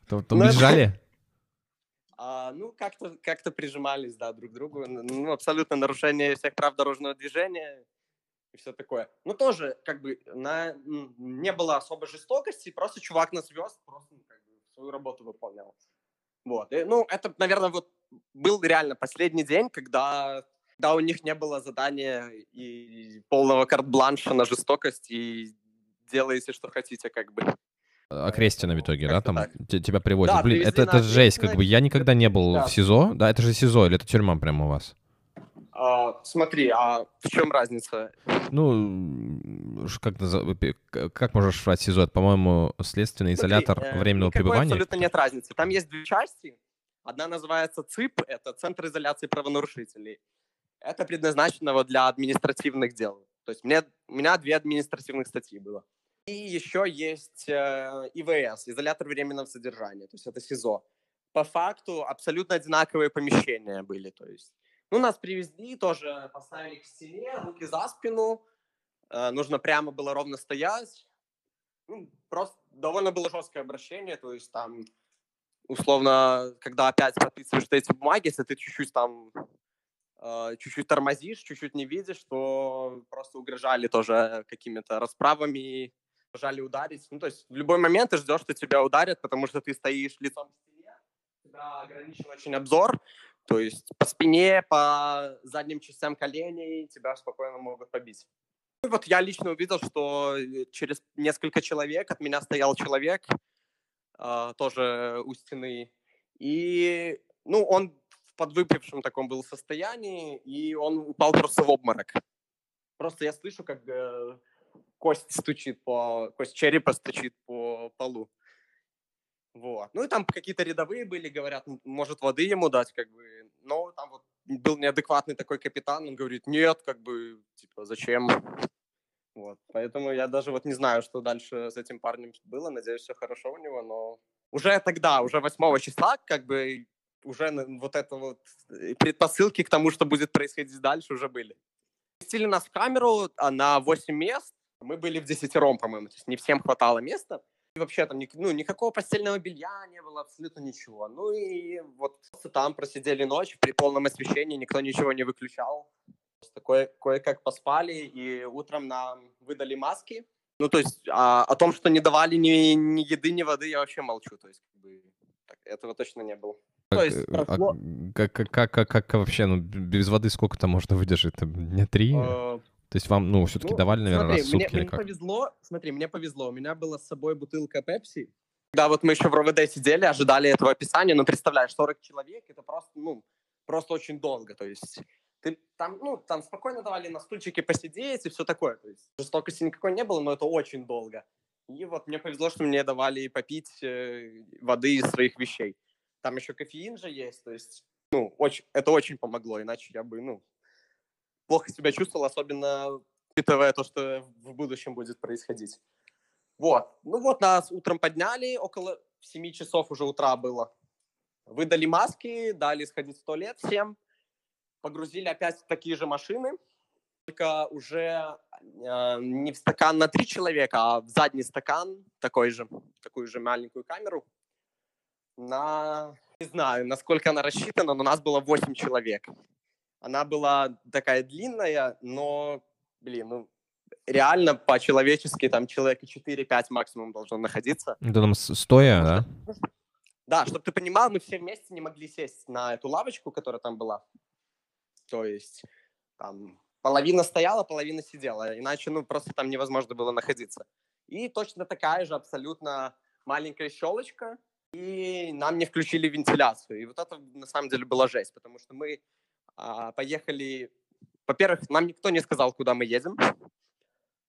То мы бежали? А, ну, как-то как прижимались, да, друг к другу. Ну, абсолютно нарушение всех прав дорожного движения и все такое. Ну, тоже, как бы, на, не было особой жестокости, просто чувак нас вез, просто ну, как бы, свою работу выполнял. Вот. И, ну, это, наверное, вот был реально последний день, когда, когда у них не было задания и полного карт-бланша на жестокость, и делаете, что хотите, как бы. Окрестина в итоге, да, там так. тебя приводят. Да, Блин, это, это жесть, как бы я никогда не был да. в СИЗО, да, это же СИЗО или это тюрьма прямо у вас? А, смотри, а в чем разница? Ну, как, как можешь шифровать СИЗО? Это, по-моему, следственный изолятор смотри, э, временного пребывания. абсолютно нет разницы. Там есть две части. Одна называется ЦИП, это Центр изоляции правонарушителей. Это предназначено вот для административных дел. То есть мне, у меня две административных статьи было. И еще есть э, ИВС, изолятор временного содержания, то есть это СИЗО. По факту абсолютно одинаковые помещения были, то есть ну, нас привезли, тоже поставили к стене, руки за спину. Э, нужно прямо было ровно стоять. Ну, просто довольно было жесткое обращение, то есть там условно, когда опять подписываешь эти бумаги, если ты чуть-чуть там э, чуть-чуть тормозишь, чуть-чуть не видишь, то просто угрожали тоже какими-то расправами, угрожали ударить. Ну, то есть в любой момент ты ждешь, что тебя ударят, потому что ты стоишь лицом к стене, тебя ограничен очень обзор, то есть по спине, по задним частям коленей тебя спокойно могут побить. И вот я лично увидел, что э, через несколько человек, от меня стоял человек, э, тоже у стены, и, ну, он в подвыпившем таком был состоянии, и он упал просто в обморок. Просто я слышу, как э, кость стучит по, кость черепа стучит по полу. Вот. Ну и там какие-то рядовые были, говорят, может воды ему дать, как бы. Но там вот был неадекватный такой капитан, он говорит, нет, как бы, типа, зачем? Вот. Поэтому я даже вот не знаю, что дальше с этим парнем было. Надеюсь, все хорошо у него, но уже тогда, уже 8 числа, как бы уже вот это вот э, предпосылки к тому, что будет происходить дальше, уже были. Пустили нас в камеру а на 8 мест. Мы были в десятером, по-моему, то есть не всем хватало места вообще там ну, никакого постельного белья не было, абсолютно ничего. Ну и вот там просидели ночь при полном освещении, никто ничего не выключал. Просто кое- кое-как поспали, и утром нам выдали маски. Ну, то есть а, о том, что не давали ни, ни еды, ни воды, я вообще молчу. То есть как бы, так, этого точно не было. Как, то есть, э, прошло... а, как, как, как, как вообще, ну, без воды сколько там можно выдержать? Там, не три? То есть вам, ну, все-таки ну, давали, наверное, смотри, раз в сутки мне, или как? Мне повезло, смотри, мне повезло. У меня была с собой бутылка Пепси. Да, вот мы еще в РОВД сидели, ожидали этого описания, но представляешь, 40 человек, это просто, ну, просто очень долго, то есть ты там, ну, там спокойно давали на стульчике посидеть и все такое, то есть жестокости никакой не было, но это очень долго. И вот мне повезло, что мне давали попить э, воды из своих вещей. Там еще кофеин же есть, то есть, ну, очень, это очень помогло, иначе я бы, ну, плохо себя чувствовал, особенно учитывая то, что в будущем будет происходить. Вот. Ну вот нас утром подняли, около 7 часов уже утра было. Выдали маски, дали сходить в туалет всем, погрузили опять в такие же машины, только уже э, не в стакан на три человека, а в задний стакан, такой же, такую же маленькую камеру, на, не знаю, насколько она рассчитана, но у нас было 8 человек. Она была такая длинная, но, блин, ну, реально по-человечески там человека 4-5 максимум должно находиться. Это там стоя, да? Да, чтобы ты понимал, мы все вместе не могли сесть на эту лавочку, которая там была. То есть там половина стояла, половина сидела, иначе ну просто там невозможно было находиться. И точно такая же абсолютно маленькая щелочка, и нам не включили вентиляцию. И вот это на самом деле была жесть, потому что мы поехали... Во-первых, нам никто не сказал, куда мы едем.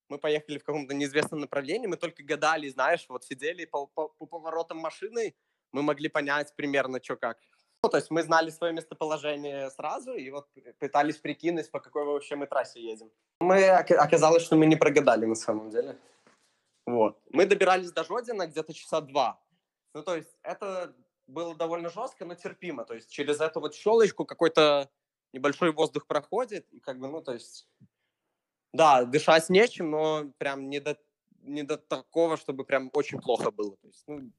Мы поехали в каком-то неизвестном направлении, мы только гадали, знаешь, вот сидели по, по, по поворотам машины, мы могли понять примерно, что как. Ну, то есть мы знали свое местоположение сразу и вот пытались прикинуть, по какой вообще мы трассе едем. Мы оказалось, что мы не прогадали на самом деле. Вот. Мы добирались до Жодина где-то часа два. Ну, то есть это было довольно жестко, но терпимо. То есть через эту вот щелочку какой-то небольшой воздух проходит, и как бы, ну, то есть, да, дышать нечем, но прям не до, не до такого, чтобы прям очень плохо было. То есть, ну,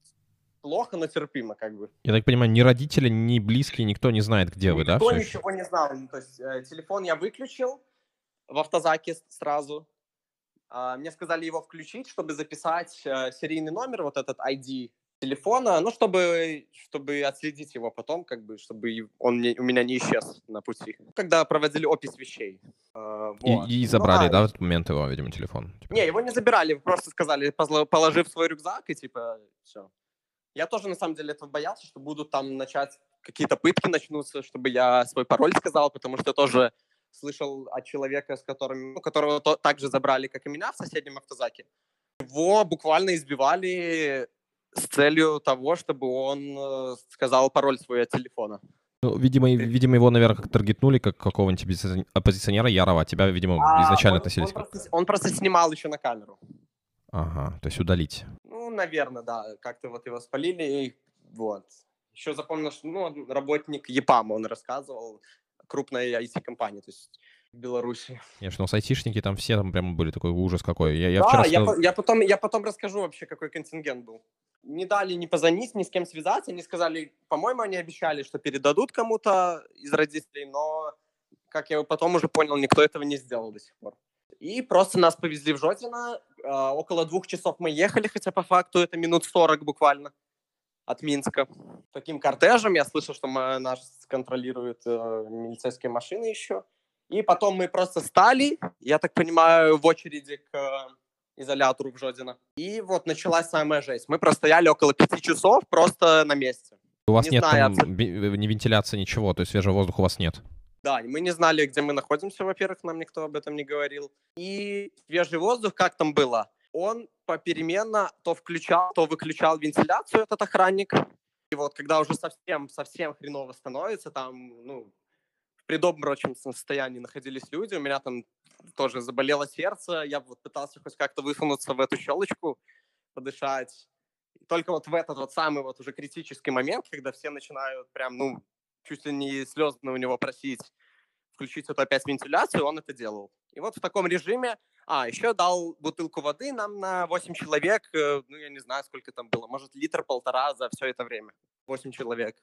плохо, но терпимо, как бы. Я так понимаю, ни родители, ни близкие, никто не знает, где вы, да? Никто ничего не знал. Ну, то есть э, телефон я выключил в автозаке сразу. Э, мне сказали его включить, чтобы записать э, серийный номер, вот этот ID телефона, ну, чтобы, чтобы отследить его потом, как бы, чтобы он не, у меня не исчез на пути. Когда проводили опись вещей. Э, вот. И, и забрали, ну, да, в этот момент его, видимо, телефон? Типа. Не, его не забирали, просто сказали, положив свой рюкзак, и типа, все. Я тоже, на самом деле, этого боялся, что будут там начать, какие-то пытки начнутся, чтобы я свой пароль сказал, потому что тоже слышал от человека, с которым, ну, которого то, также забрали, как и меня, в соседнем автозаке. Его буквально избивали с целью того, чтобы он э, сказал пароль свой от телефона. Ну, видимо, видимо, его, наверное, как таргетнули, как какого-нибудь оппозиционера Ярова. Тебя, видимо, а, изначально он, относились. Он просто, он просто снимал еще на камеру. Ага, то есть удалить. Ну, наверное, да. Как-то вот его спалили, и вот. Еще запомнил, что ну, работник ЕПАМа, он рассказывал, крупная IT-компания, то есть Беларуси. Конечно, у нас айтишники там все там прямо были такой ужас какой. Я, я да, вчера я, я, потом, я потом расскажу вообще, какой контингент был. Не дали ни позвонить, ни с кем связаться, они сказали, по-моему, они обещали, что передадут кому-то из родителей, но, как я потом уже понял, никто этого не сделал до сих пор. И просто нас повезли в Жодино. Э, около двух часов мы ехали, хотя по факту это минут 40 буквально от Минска. Таким кортежем я слышал, что мы, нас контролируют э, милицейские машины еще. И потом мы просто стали, я так понимаю, в очереди к э, изолятору в Жодино. И вот началась самая жесть. Мы простояли около пяти часов просто на месте. У вас не нет знаю, там, ни вентиляции, ничего, то есть свежего воздуха у вас нет? Да, мы не знали, где мы находимся, во-первых, нам никто об этом не говорил. И свежий воздух, как там было? Он попеременно то включал, то выключал вентиляцию, этот охранник. И вот когда уже совсем, совсем хреново становится, там, ну, предобморочном состоянии находились люди, у меня там тоже заболело сердце, я вот пытался хоть как-то высунуться в эту щелочку, подышать. И только вот в этот вот самый вот уже критический момент, когда все начинают прям, ну, чуть ли не слезно у него просить включить эту опять вентиляцию, он это делал. И вот в таком режиме, а, еще дал бутылку воды нам на 8 человек, э, ну, я не знаю, сколько там было, может, литр-полтора за все это время. 8 человек.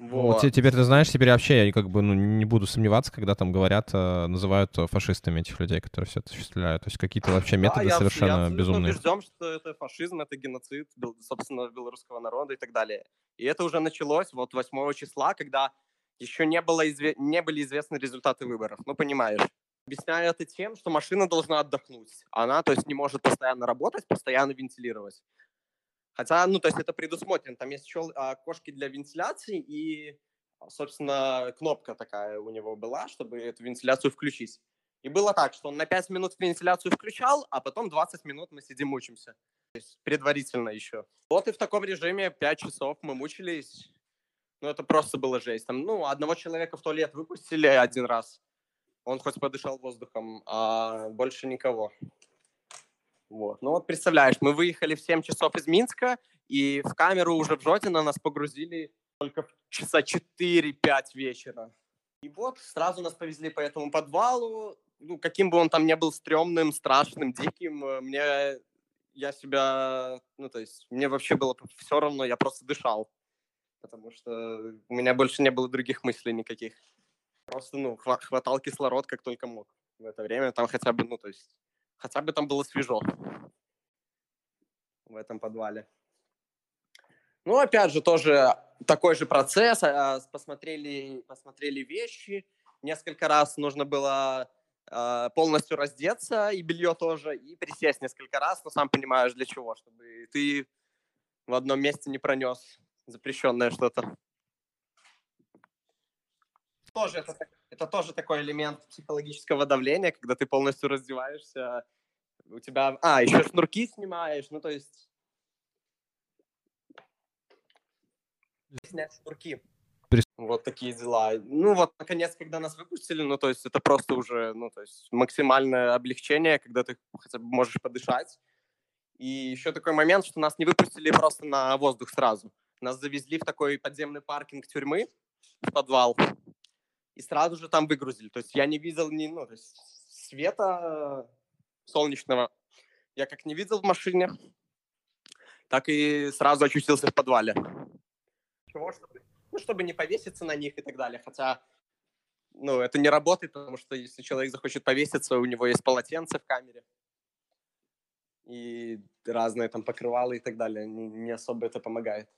Вот. вот. Теперь ты знаешь, теперь вообще я как бы ну, не буду сомневаться, когда там говорят, э, называют фашистами этих людей, которые все это осуществляют. То есть какие-то вообще методы да, совершенно я безумные. Я убежден, что это фашизм, это геноцид, собственно, белорусского народа и так далее. И это уже началось вот 8 числа, когда еще не, было изве... не были известны результаты выборов. Ну, понимаешь. Объясняю это тем, что машина должна отдохнуть. Она, то есть, не может постоянно работать, постоянно вентилировать. Хотя, ну, то есть это предусмотрено. Там есть еще окошки для вентиляции и, собственно, кнопка такая у него была, чтобы эту вентиляцию включить. И было так, что он на 5 минут вентиляцию включал, а потом 20 минут мы сидим мучимся. То есть предварительно еще. Вот и в таком режиме 5 часов мы мучились. Ну, это просто было жесть. Там, ну, одного человека в туалет выпустили один раз. Он хоть подышал воздухом, а больше никого. Вот. Ну вот представляешь, мы выехали в 7 часов из Минска, и в камеру уже в Жотино нас погрузили только часа 4-5 вечера. И вот сразу нас повезли по этому подвалу. Ну, каким бы он там ни был стрёмным, страшным, диким, э, мне я себя, ну, то есть мне вообще было все равно, я просто дышал, потому что у меня больше не было других мыслей никаких. Просто, ну, хватал кислород как только мог в это время, там хотя бы, ну, то есть, хотя бы там было свежо в этом подвале. Ну, опять же, тоже такой же процесс, а, посмотрели, посмотрели вещи, несколько раз нужно было а, полностью раздеться, и белье тоже, и присесть несколько раз, но сам понимаешь для чего, чтобы ты в одном месте не пронес запрещенное что-то. Тоже это, это тоже такой элемент психологического давления, когда ты полностью раздеваешься, у тебя... А, еще шнурки снимаешь, ну то есть... Снять шнурки. Вот такие дела. Ну вот, наконец, когда нас выпустили, ну то есть это просто уже, ну то есть максимальное облегчение, когда ты хотя бы можешь подышать. И еще такой момент, что нас не выпустили просто на воздух сразу. Нас завезли в такой подземный паркинг тюрьмы, в подвал, и сразу же там выгрузили. То есть я не видел ни, ну, то есть света солнечного. Я как не видел в машине, так и сразу очутился в подвале. Чего, чтобы ну, чтобы не повеситься на них и так далее. Хотя, ну, это не работает, потому что если человек захочет повеситься, у него есть полотенце в камере и разные там покрывалы и так далее. Не, не особо это помогает.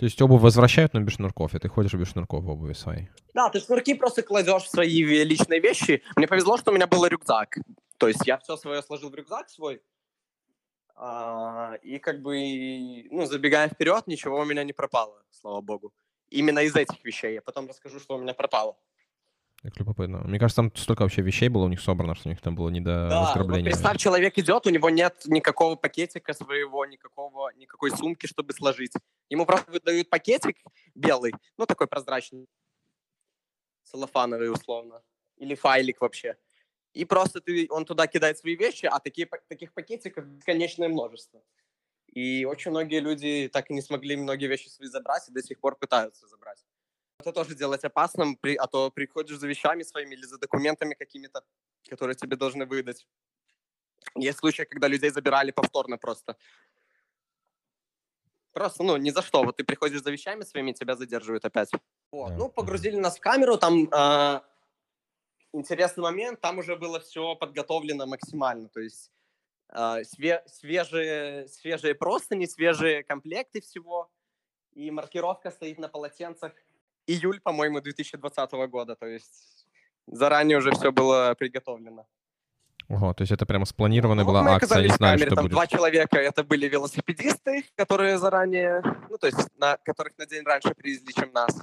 То есть обувь возвращают, но без шнурков, и ты ходишь без шнурков в обуви своей? Да, ты шнурки просто кладешь в свои личные вещи. Мне повезло, что у меня был рюкзак. То есть я все свое сложил в рюкзак свой, а, и как бы, ну, забегая вперед, ничего у меня не пропало, слава богу. Именно из этих вещей. Я потом расскажу, что у меня пропало. Как любопытно. Мне кажется, там столько вообще вещей было у них собрано, что у них там было не до да, Вот представь, человек идет, у него нет никакого пакетика своего, никакого, никакой сумки, чтобы сложить. Ему просто выдают пакетик белый, ну, такой прозрачный, целлофановый условно, или файлик вообще и просто ты, он туда кидает свои вещи, а такие, таких пакетиков бесконечное множество. И очень многие люди так и не смогли многие вещи свои забрать и до сих пор пытаются забрать. Это тоже делать опасным, а то приходишь за вещами своими или за документами какими-то, которые тебе должны выдать. Есть случаи, когда людей забирали повторно просто. Просто, ну, ни за что. Вот ты приходишь за вещами своими, тебя задерживают опять. Вот. Ну, погрузили нас в камеру, там э, интересный момент, там уже было все подготовлено максимально, то есть э, све- свежие, свежие простыни, свежие комплекты всего, и маркировка стоит на полотенцах. Июль, по-моему, 2020 года, то есть заранее уже все было приготовлено. Ого, то есть это прямо спланированная ну, была мы акция, не знаю, камере, что там будет. Два человека, это были велосипедисты, которые заранее, ну то есть на, которых на день раньше привезли, чем нас.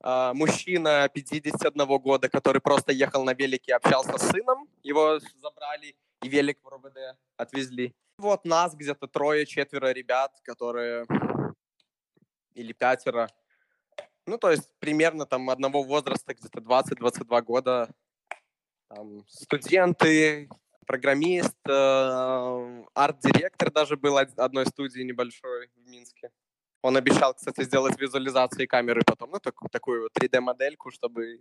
А, мужчина 51 года, который просто ехал на велике, общался с сыном, его забрали и велик в РОВД отвезли. Вот нас где-то трое-четверо ребят, которые... Или пятеро. Ну, то есть примерно там одного возраста, где-то 20-22 года. Там, студенты, программист, э, арт-директор даже был одной студии небольшой в Минске. Он обещал, кстати, сделать визуализации камеры потом, ну, так, такую 3D-модельку, чтобы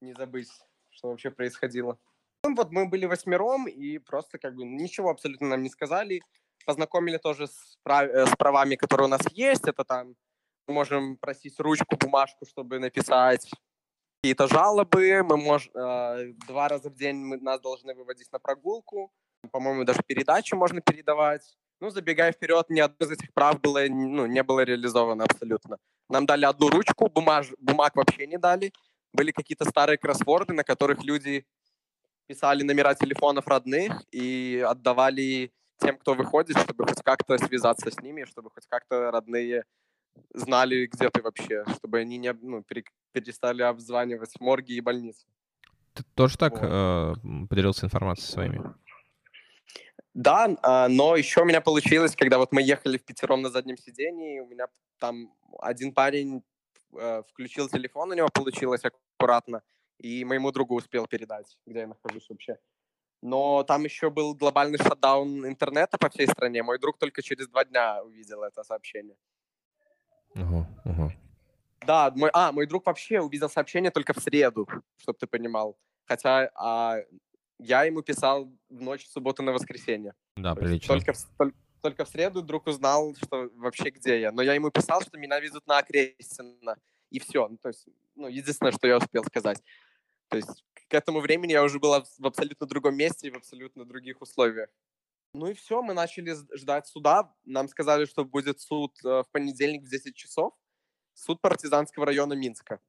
не забыть, что вообще происходило. Ну, вот мы были восьмером, и просто как бы ничего абсолютно нам не сказали. Познакомили тоже с, прав... Э, с правами, которые у нас есть. Это там можем просить ручку, бумажку, чтобы написать какие-то жалобы. Мы можем э, два раза в день мы, нас должны выводить на прогулку. По-моему, даже передачи можно передавать. Ну, забегая вперед, ни одно из этих прав было, ну, не было реализовано абсолютно. Нам дали одну ручку, бумаж, бумаг вообще не дали. Были какие-то старые кроссворды, на которых люди писали номера телефонов родных и отдавали тем, кто выходит, чтобы хоть как-то связаться с ними, чтобы хоть как-то родные знали, где ты вообще, чтобы они не ну, перестали обзванивать морги и больницы. Ты тоже так вот. э, поделился информацией своими? Да, а, но еще у меня получилось, когда вот мы ехали в пятером на заднем сидении, у меня там один парень э, включил телефон, у него получилось аккуратно, и моему другу успел передать, где я нахожусь вообще. Но там еще был глобальный шатдаун интернета по всей стране. Мой друг только через два дня увидел это сообщение. Угу, угу. Да, мой, а, мой друг вообще увидел сообщение только в среду, чтобы ты понимал. Хотя а, я ему писал в ночь с субботы на воскресенье. Да, прилично. Только, только, только в среду друг узнал, что вообще где я. Но я ему писал, что меня везут на Окрестина. И все. Ну, то есть, ну, единственное, что я успел сказать. То есть к этому времени я уже была в абсолютно другом месте и в абсолютно других условиях. Ну и все, мы начали ждать суда. Нам сказали, что будет суд э, в понедельник в 10 часов. Суд партизанского района Минска.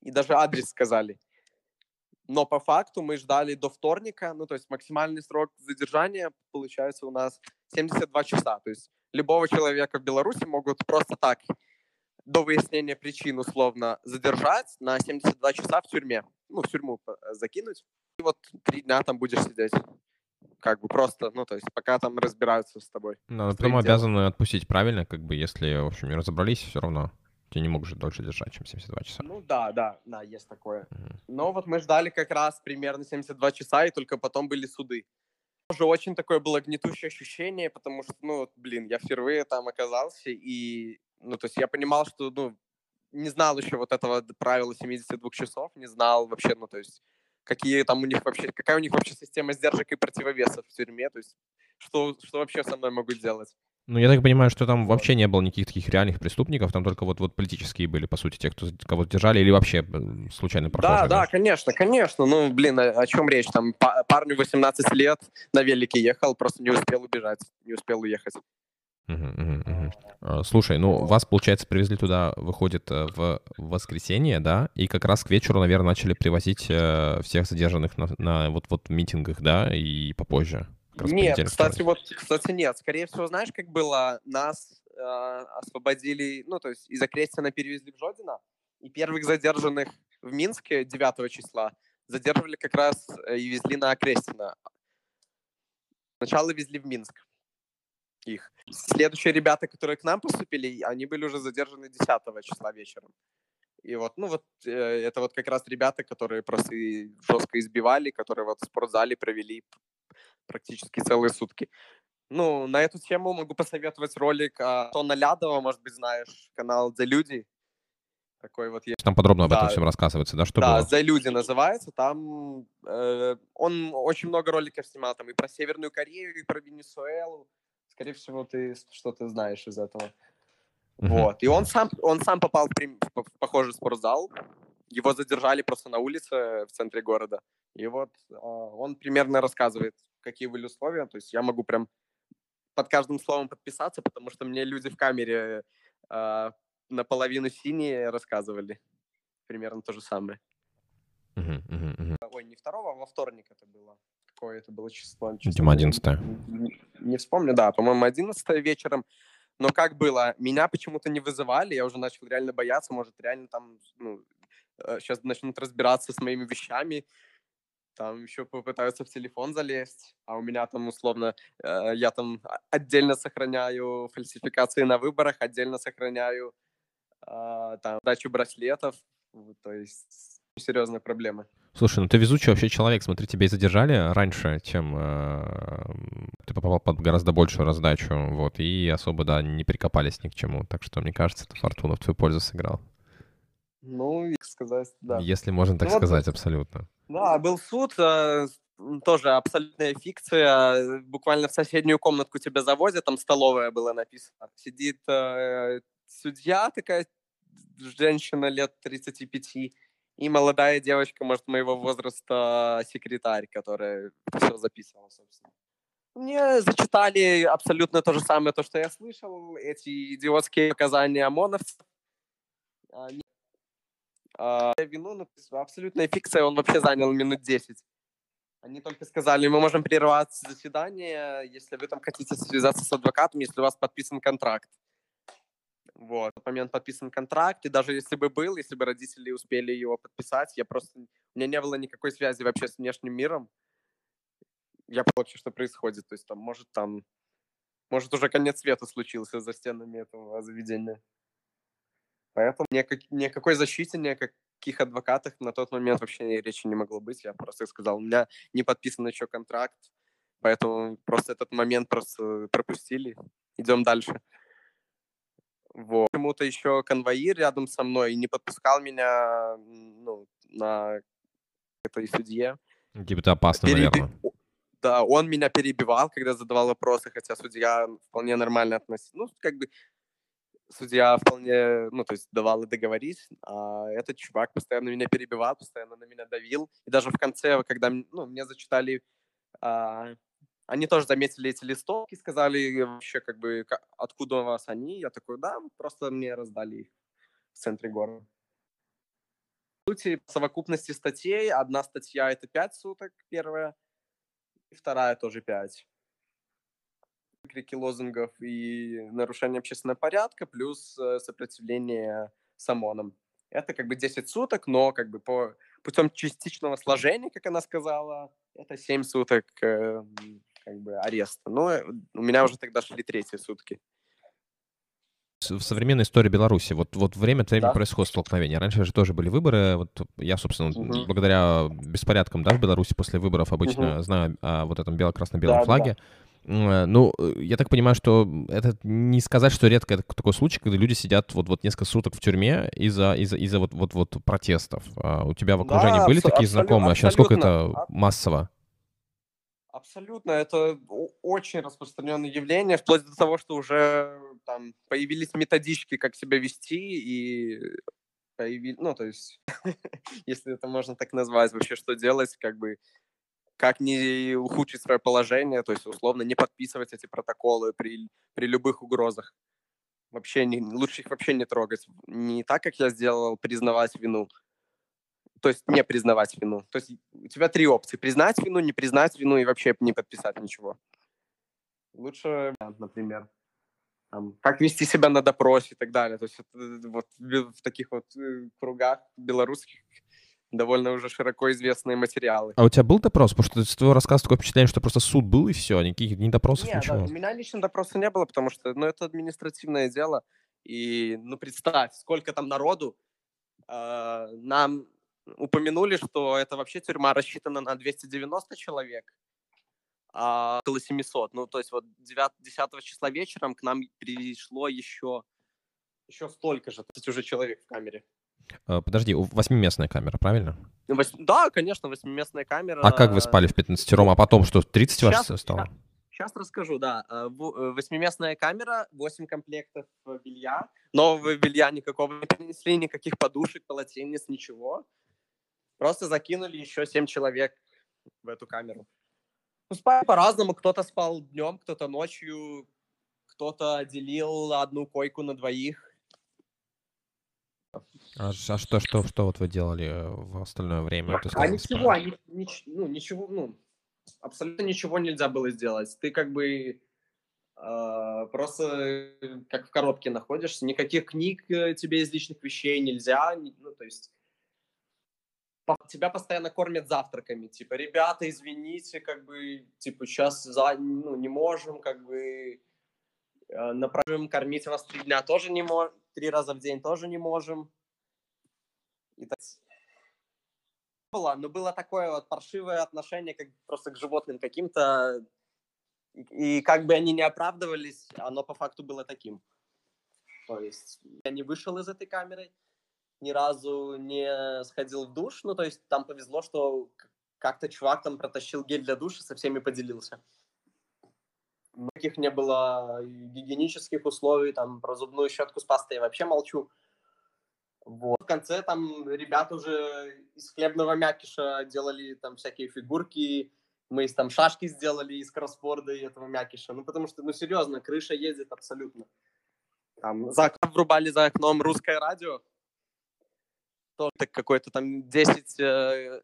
И даже адрес сказали. Но по факту мы ждали до вторника, ну то есть максимальный срок задержания получается у нас 72 часа. То есть любого человека в Беларуси могут просто так до выяснения причин условно задержать на 72 часа в тюрьме. Ну, в тюрьму э, закинуть. И вот три дня там будешь сидеть. Как бы просто, ну, то есть пока там разбираются с тобой. Но потом обязаны отпустить правильно, как бы, если, в общем, не разобрались, все равно. Тебя не могут же дольше держать, чем 72 часа. Ну да, да, да, есть такое. Угу. Но вот мы ждали как раз примерно 72 часа, и только потом были суды. Уже очень такое было гнетущее ощущение, потому что, ну, блин, я впервые там оказался, и ну, то есть я понимал, что, ну, не знал еще вот этого правила 72 часов, не знал вообще, ну, то есть какие там у них вообще, какая у них вообще система сдержек и противовесов в тюрьме, то есть что, что вообще со мной могут делать. Ну, я так понимаю, что там вообще не было никаких таких реальных преступников, там только вот, вот политические были, по сути, те, кто кого держали, или вообще случайно прохожие? Да, да, конечно, конечно. Ну, блин, о, о чем речь? Там парню 18 лет на велике ехал, просто не успел убежать, не успел уехать. А, слушай, ну вас, получается, привезли туда, выходит, э, в воскресенье, да, и как раз к вечеру, наверное, начали привозить э, всех задержанных на, на вот, вот митингах, да, и попозже. Нет, кстати, вот, кстати, нет. Скорее всего, знаешь, как было? Нас э, освободили, ну, то есть из Окрестина перевезли в Жодино, и первых задержанных в Минске 9 числа задерживали как раз э, и везли на Окрестина. Сначала везли в Минск их. Следующие ребята, которые к нам поступили, они были уже задержаны 10 числа вечером. И вот, ну вот, э, это вот как раз ребята, которые просто жестко избивали, которые вот в спортзале провели практически целые сутки. Ну, на эту тему могу посоветовать ролик а, Тона Лядова, может быть, знаешь, канал «За люди». Такой вот есть. Там подробно об да. этом всем рассказывается, да, что да, было? «За люди» называется. Там э, он очень много роликов снимал, там и про Северную Корею, и про Венесуэлу, Скорее всего, ты что-то знаешь из этого. Вот. И он сам, он сам попал в, в похожий спортзал. Его задержали просто на улице в центре города. И вот э, он примерно рассказывает, какие были условия. То есть я могу прям под каждым словом подписаться, потому что мне люди в камере э, наполовину синие рассказывали. Примерно то же самое. Ой, не второго, а во вторник это было какое это было число? Видимо, 11 не, не вспомню, да, по-моему, 11 вечером. Но как было, меня почему-то не вызывали, я уже начал реально бояться, может, реально там, ну, сейчас э, начнут разбираться с моими вещами, там еще попытаются в телефон залезть, а у меня там условно, э, я там отдельно сохраняю фальсификации на выборах, отдельно сохраняю э, там дачу браслетов, то есть серьезная проблема. Слушай, ну ты везучий вообще человек. Смотри, тебя и задержали раньше, чем э, ты попал под гораздо большую раздачу, вот, и особо, да, не прикопались ни к чему. Так что, мне кажется, это фортуна в твою пользу сыграл. Ну, сказать, да. Если можно так ну, сказать, вот, абсолютно. Да, был суд, э, тоже абсолютная фикция. Буквально в соседнюю комнатку тебя завозят, там столовая была написана. Сидит э, судья такая, женщина лет 35, и молодая девочка, может, моего возраста, секретарь, которая все записывала, собственно. Мне зачитали абсолютно то же самое, то, что я слышал, эти идиотские показания ОМОНовцев. А, вину, ну, абсолютная фикция, он вообще занял минут 10. Они только сказали, мы можем прервать заседание, если вы там хотите связаться с адвокатом, если у вас подписан контракт. Вот. В момент подписан контракт, и даже если бы был, если бы родители успели его подписать, я просто... У меня не было никакой связи вообще с внешним миром. Я понял вообще, что происходит. То есть там, может, там... Может, уже конец света случился за стенами этого заведения. Поэтому никак, никакой никак, никаких адвокатах на тот момент вообще речи не могло быть. Я просто сказал, у меня не подписан еще контракт, поэтому просто этот момент просто пропустили. Идем дальше. Вот. Почему-то еще конвоир рядом со мной не подпускал меня ну, на этой судье. Типа это опасно, Переби... наверное. Да, он меня перебивал, когда задавал вопросы, хотя судья вполне нормально относился. Ну, как бы судья вполне, ну, то есть давал и договорить, а этот чувак постоянно меня перебивал, постоянно на меня давил. И даже в конце, когда, ну, мне зачитали, а, они тоже заметили эти листовки, сказали вообще, как бы, откуда у вас они. Я такой, да, просто мне раздали их в центре города. В сути, по совокупности статей, одна статья — это 5 суток, первая, и вторая тоже 5 крики лозунгов и нарушение общественного порядка, плюс э, сопротивление САМОНам. Это как бы 10 суток, но как бы по путем частичного сложения, как она сказала, это 7 суток э, как бы ареста. Но э, у меня уже тогда шли третьи сутки в современной истории Беларуси, вот, вот время от времени да. происходит столкновение. Раньше же тоже были выборы. Вот я, собственно, угу. благодаря беспорядкам да, в Беларуси после выборов обычно угу. знаю о вот этом бело-красно-белом да, флаге. Да. Э, ну, э, я так понимаю, что это не сказать, что редко это такой случай, когда люди сидят вот, вот несколько суток в тюрьме из-за из из вот, вот, вот протестов. А у тебя в окружении да, были абсо- такие знакомые? Вообще, насколько это массово? Абсолютно, это очень распространенное явление, вплоть до того, что уже там появились методички, как себя вести, и появились, ну, то есть, если это можно так назвать, вообще, что делать, как бы как не ухудшить свое положение, то есть условно не подписывать эти протоколы при, при любых угрозах. Вообще не, лучше их вообще не трогать. Не так, как я сделал, признавать вину. То есть не признавать вину. То есть у тебя три опции. Признать вину, не признать вину и вообще не подписать ничего. Лучше, например, там, как вести себя на допросе и так далее. То есть это, вот в таких вот э, кругах белорусских довольно уже широко известные материалы. А у тебя был допрос? Потому что с твоего рассказа такое впечатление, что просто суд был и все, никаких ни допросов, Нет, ничего. Да, у меня лично допроса не было, потому что, ну, это административное дело. И, ну, представь, сколько там народу. Э, нам упомянули, что это вообще тюрьма рассчитана на 290 человек, а около 700. Ну, то есть вот 9, 10 числа вечером к нам пришло еще, еще столько же, то есть уже человек в камере. Э, подожди, восьмиместная камера, правильно? Вось... Да, конечно, восьмиместная камера. А как вы спали в 15 а потом что, 30 сейчас, вас стало? Сейчас расскажу, да. Э, э, восьмиместная камера, 8 комплектов белья. Нового белья никакого не принесли, никаких подушек, полотенец, ничего. Просто закинули еще 7 человек в эту камеру. Ну, спали по-разному. Кто-то спал днем, кто-то ночью, кто-то делил одну койку на двоих. А, а что, что, что вот вы делали э, в остальное время? Ты сказал, а ничего, они, нич, ну, ничего, ну, абсолютно ничего нельзя было сделать. Ты как бы э, просто как в коробке находишься, никаких книг э, тебе из личных вещей нельзя, ну, то есть тебя постоянно кормят завтраками, типа, ребята, извините, как бы, типа, сейчас за, ну, не можем, как бы, э, направим кормить вас три дня тоже не можем, три раза в день тоже не можем. И так было, но было такое вот паршивое отношение как просто к животным каким-то, и, как бы они не оправдывались, оно по факту было таким. То есть я не вышел из этой камеры, ни разу не сходил в душ, ну то есть там повезло, что как-то чувак там протащил гель для душа, со всеми поделился. Никаких не было гигиенических условий, там про зубную щетку с пастой я вообще молчу. Вот. В конце там ребята уже из хлебного мякиша делали там всякие фигурки, мы из там шашки сделали из кроссворда и этого мякиша. Ну, потому что, ну, серьезно, крыша едет абсолютно. Там за врубали за окном русское радио. То какой-то там 10,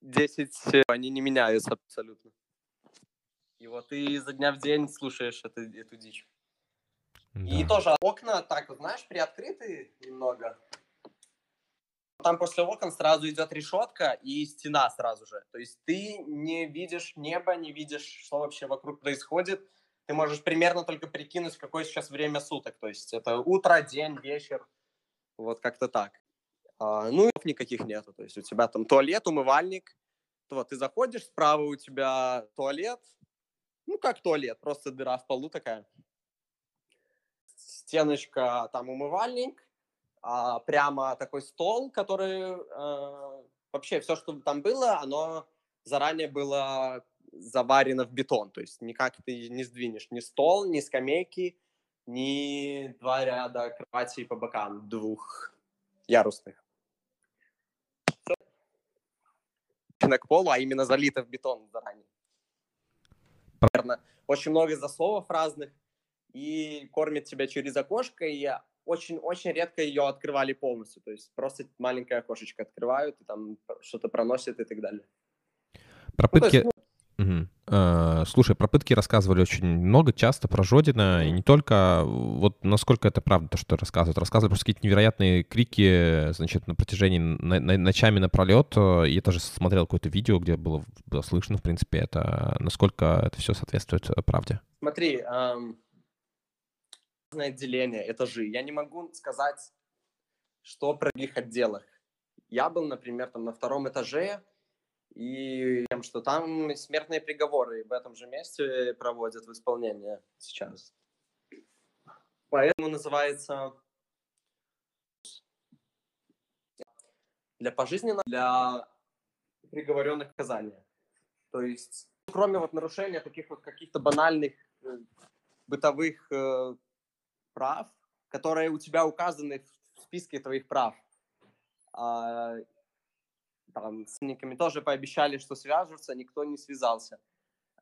10, э, они не меняются абсолютно. И вот ты изо дня в день слушаешь эту, эту дичь. Да. И тоже окна так, знаешь, приоткрыты немного. Там после окон сразу идет решетка и стена сразу же. То есть ты не видишь небо, не видишь, что вообще вокруг происходит. Ты можешь примерно только прикинуть, какое сейчас время суток. То есть это утро, день, вечер. Вот как-то так. А, ну, никаких нету. То есть у тебя там туалет, умывальник. Вот, ты заходишь, справа у тебя туалет. Ну, как туалет, просто дыра в полу такая. Стеночка, там умывальник. А прямо такой стол, который... Э, вообще все, что там было, оно заранее было заварено в бетон. То есть никак ты не сдвинешь ни стол, ни скамейки, ни два ряда кроватей по бокам двух ярусных. К полу, а именно залито в бетон заранее. Примерно. Очень много засовов разных, и кормит тебя через окошко, и очень-очень редко ее открывали полностью, то есть просто маленькое окошечко открывают, и там что-то проносят и так далее. Про ну, пытки... Ну, Угу. Слушай, про пытки рассказывали очень много, часто про Жодина, и не только. Вот насколько это правда, то, что рассказывают. Рассказывали просто какие-то невероятные крики, значит, на протяжении на, на, ночами напролет. Я тоже смотрел какое-то видео, где было, было слышно, в принципе, это. Насколько это все соответствует э, правде? Смотри, эм, отделение, этажи. Я не могу сказать, что про их отделах. Я был, например, там на втором этаже, и тем, что там смертные приговоры в этом же месте проводят в исполнение сейчас. Поэтому называется для пожизненного, для приговоренных к. То есть, кроме вот нарушения таких вот каких-то банальных э, бытовых э, прав, которые у тебя указаны в списке твоих прав, э, там, с никами тоже пообещали, что свяжутся, никто не связался.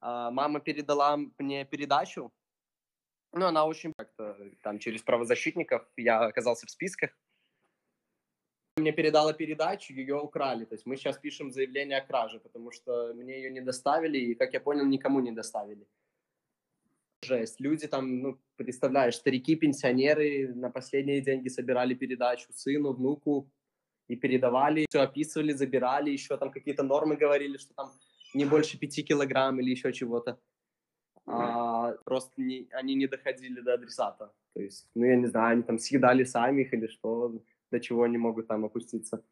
А, мама передала мне передачу, ну, она очень как-то там через правозащитников, я оказался в списках. Мне передала передачу, ее украли. То есть мы сейчас пишем заявление о краже, потому что мне ее не доставили, и, как я понял, никому не доставили. Жесть. Люди там, ну, представляешь, старики, пенсионеры на последние деньги собирали передачу сыну, внуку, и передавали, все описывали, забирали, еще там какие-то нормы говорили, что там не больше пяти килограмм или еще чего-то. А, просто не, они не доходили до адресата. То есть, ну, я не знаю, они там съедали сами их или что, до чего они могут там опуститься.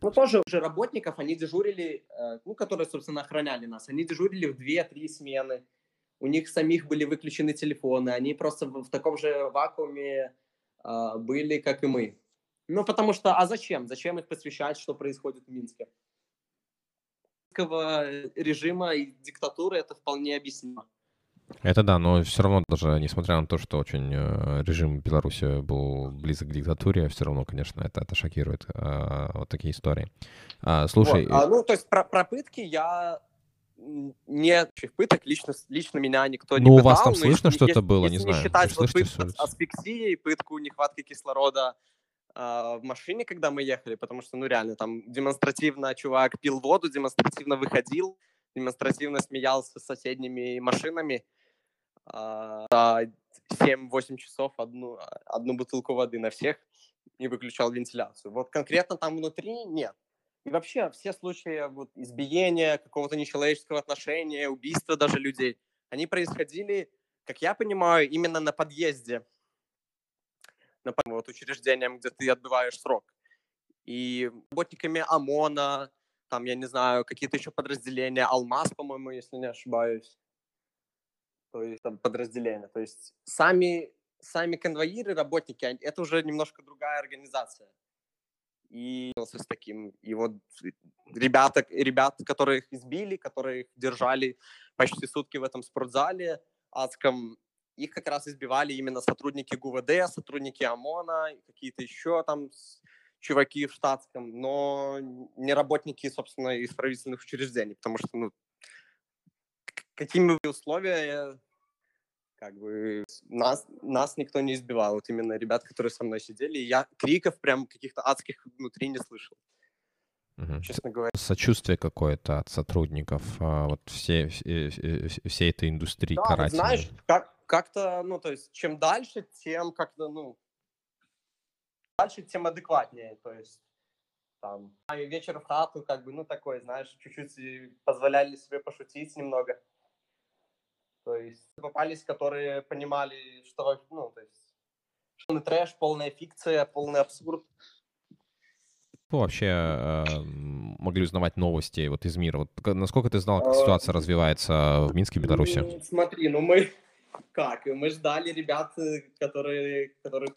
Ну, тоже уже работников, они дежурили, э, ну, которые, собственно, охраняли нас, они дежурили в 2-3 смены. У них самих были выключены телефоны, они просто в, в таком же вакууме э, были, как и мы. Ну, потому что, а зачем? Зачем их посвящать, что происходит в Минске? Э, режима и диктатуры это вполне объяснимо. Это да, но все равно даже, несмотря на то, что очень э, режим Беларуси был близок к диктатуре, все равно, конечно, это, это шокирует э, вот такие истории. А, слушай... Вот, а, ну, то есть про, про пытки я не пыток лично, лично меня никто не Ну, у вас там слышно что-то было, если не знаю. не считать вот пытку асфиксией, пытку нехватки кислорода, а, в машине, когда мы ехали, потому что, ну, реально, там демонстративно чувак пил воду, демонстративно выходил, демонстративно смеялся с соседними машинами. А, за 7-8 часов одну, одну бутылку воды на всех и выключал вентиляцию. Вот конкретно там внутри нет. И вообще все случаи вот, избиения, какого-то нечеловеческого отношения, убийства даже людей, они происходили, как я понимаю, именно на подъезде например, вот учреждениям, где ты отбываешь срок. И работниками ОМОНа, там, я не знаю, какие-то еще подразделения, Алмаз, по-моему, если не ошибаюсь. То есть там подразделения. То есть сами, сами конвоиры, работники, это уже немножко другая организация. И с таким. И вот ребята, ребят, которых избили, которых держали почти сутки в этом спортзале адском, их как раз избивали именно сотрудники ГУВД, сотрудники ОМОНа, какие-то еще там чуваки в штатском, но не работники, собственно, из правительственных учреждений, потому что, ну, какими условия, как бы, нас, нас никто не избивал, вот именно ребят, которые со мной сидели, и я криков прям каких-то адских внутри не слышал. Угу. Честно говоря. Сочувствие какое-то от сотрудников а, вот все, все, всей этой индустрии да, карательной. знаешь, как, как-то, ну, то есть, чем дальше, тем как-то, ну, дальше, тем адекватнее, то есть, там, вечер в хату, как бы, ну, такой, знаешь, чуть-чуть позволяли себе пошутить немного. То есть, попались, которые понимали, что, ну, то есть, полный трэш, полная фикция, полный абсурд. вообще э, могли узнавать новости вот из мира? Вот насколько ты знал, как ситуация развивается в Минске, Беларуси? Смотри, ну мы как? Мы ждали ребят, э, которые, которые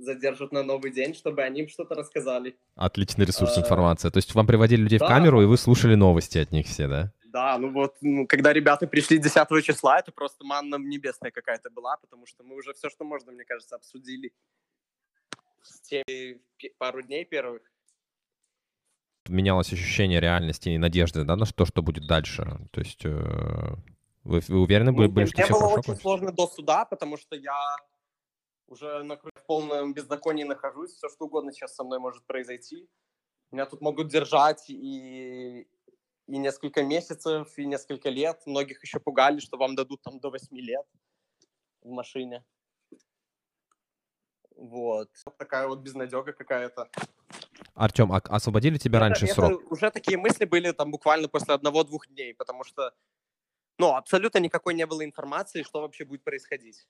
задержат на новый день, чтобы они им что-то рассказали. Отличный ресурс информации. То есть вам приводили людей да. в камеру, и вы слушали новости от них все, да? Да, ну вот, ну, когда ребята пришли 10 числа, это просто манна небесная какая-то была, потому что мы уже все, что можно, мне кажется, обсудили с теми пару дней первых. Менялось ощущение реальности и надежды, да, на то, что будет дальше. То есть э, вы, вы уверены были, ну, что все хорошо? Мне было очень сложно до суда, потому что я уже на в полном беззаконии нахожусь, все что угодно сейчас со мной может произойти. Меня тут могут держать и, и несколько месяцев, и несколько лет. Многих еще пугали, что вам дадут там до 8 лет в машине. Вот. Такая вот безнадега какая-то. Артем, а освободили тебя это, раньше это срок? Уже такие мысли были там буквально после одного-двух дней, потому что, ну, абсолютно никакой не было информации, что вообще будет происходить.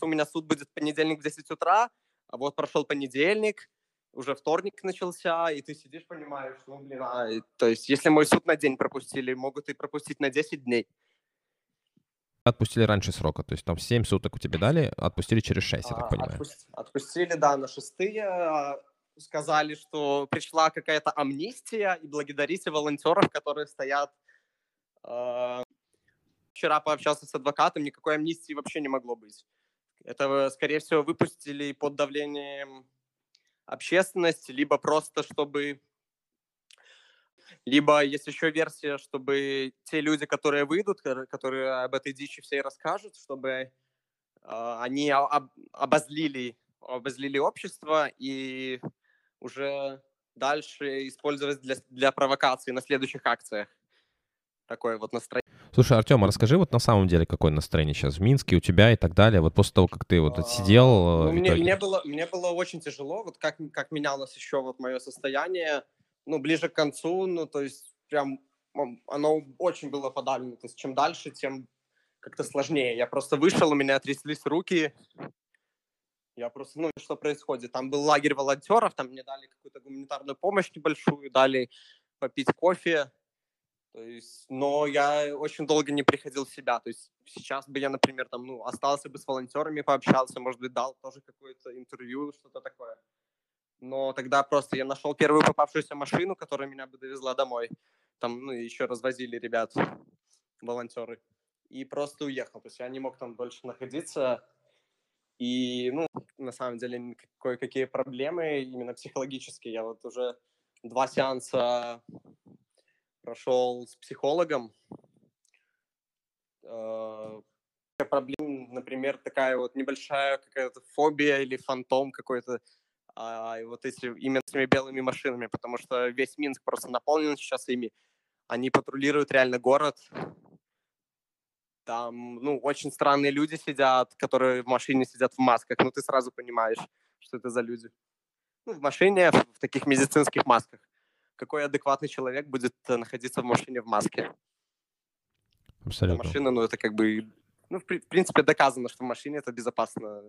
У меня суд будет в понедельник в 10 утра, а вот прошел понедельник, уже вторник начался, и ты сидишь, понимаешь, ну, блин, а, то есть если мой суд на день пропустили, могут и пропустить на 10 дней. Отпустили раньше срока, то есть там 7 суток у тебя дали, отпустили через 6, я так а, понимаю. Отпусти, отпустили, да, на шестые, а, сказали, что пришла какая-то амнистия, и благодарите волонтеров, которые стоят. Э, вчера пообщался с адвокатом, никакой амнистии вообще не могло быть. Это, скорее всего, выпустили под давлением общественности, либо просто чтобы... Либо есть еще версия, чтобы те люди, которые выйдут, которые об этой дичи всей расскажут, чтобы э, они об, обозлили, обозлили общество и уже дальше использовать для, для провокации на следующих акциях. Такое вот настроение. Слушай, Артем, а расскажи вот на самом деле, какое настроение сейчас в Минске у тебя и так далее, вот после того, как ты вот отсидел. А, ну, мне, мне, было, мне было очень тяжело, вот как, как менялось еще вот мое состояние, ну, ближе к концу, ну, то есть прям оно очень было подавлено, то есть чем дальше, тем как-то сложнее. Я просто вышел, у меня тряслись руки, я просто, ну, что происходит? Там был лагерь волонтеров, там мне дали какую-то гуманитарную помощь небольшую, дали попить кофе. То есть, но я очень долго не приходил в себя. То есть сейчас бы я, например, там, ну, остался бы с волонтерами, пообщался, может быть, дал тоже какое-то интервью, что-то такое. Но тогда просто я нашел первую попавшуюся машину, которая меня бы довезла домой. Там, ну, еще развозили ребят, волонтеры. И просто уехал. То есть я не мог там дольше находиться и, ну, на самом деле, кое-какие проблемы именно психологические. Я вот уже два сеанса прошел с психологом. Э, проблем, например, такая вот небольшая какая-то фобия или фантом какой-то, а, вот эти именно этими белыми машинами, потому что весь Минск просто наполнен сейчас ими. Они патрулируют реально город, там, ну, очень странные люди сидят, которые в машине сидят в масках. Ну, ты сразу понимаешь, что это за люди. Ну, в машине, в таких медицинских масках. Какой адекватный человек будет э, находиться в машине в маске? Абсолютно. Машина, ну, это как бы... Ну, в, в принципе, доказано, что в машине это безопасно.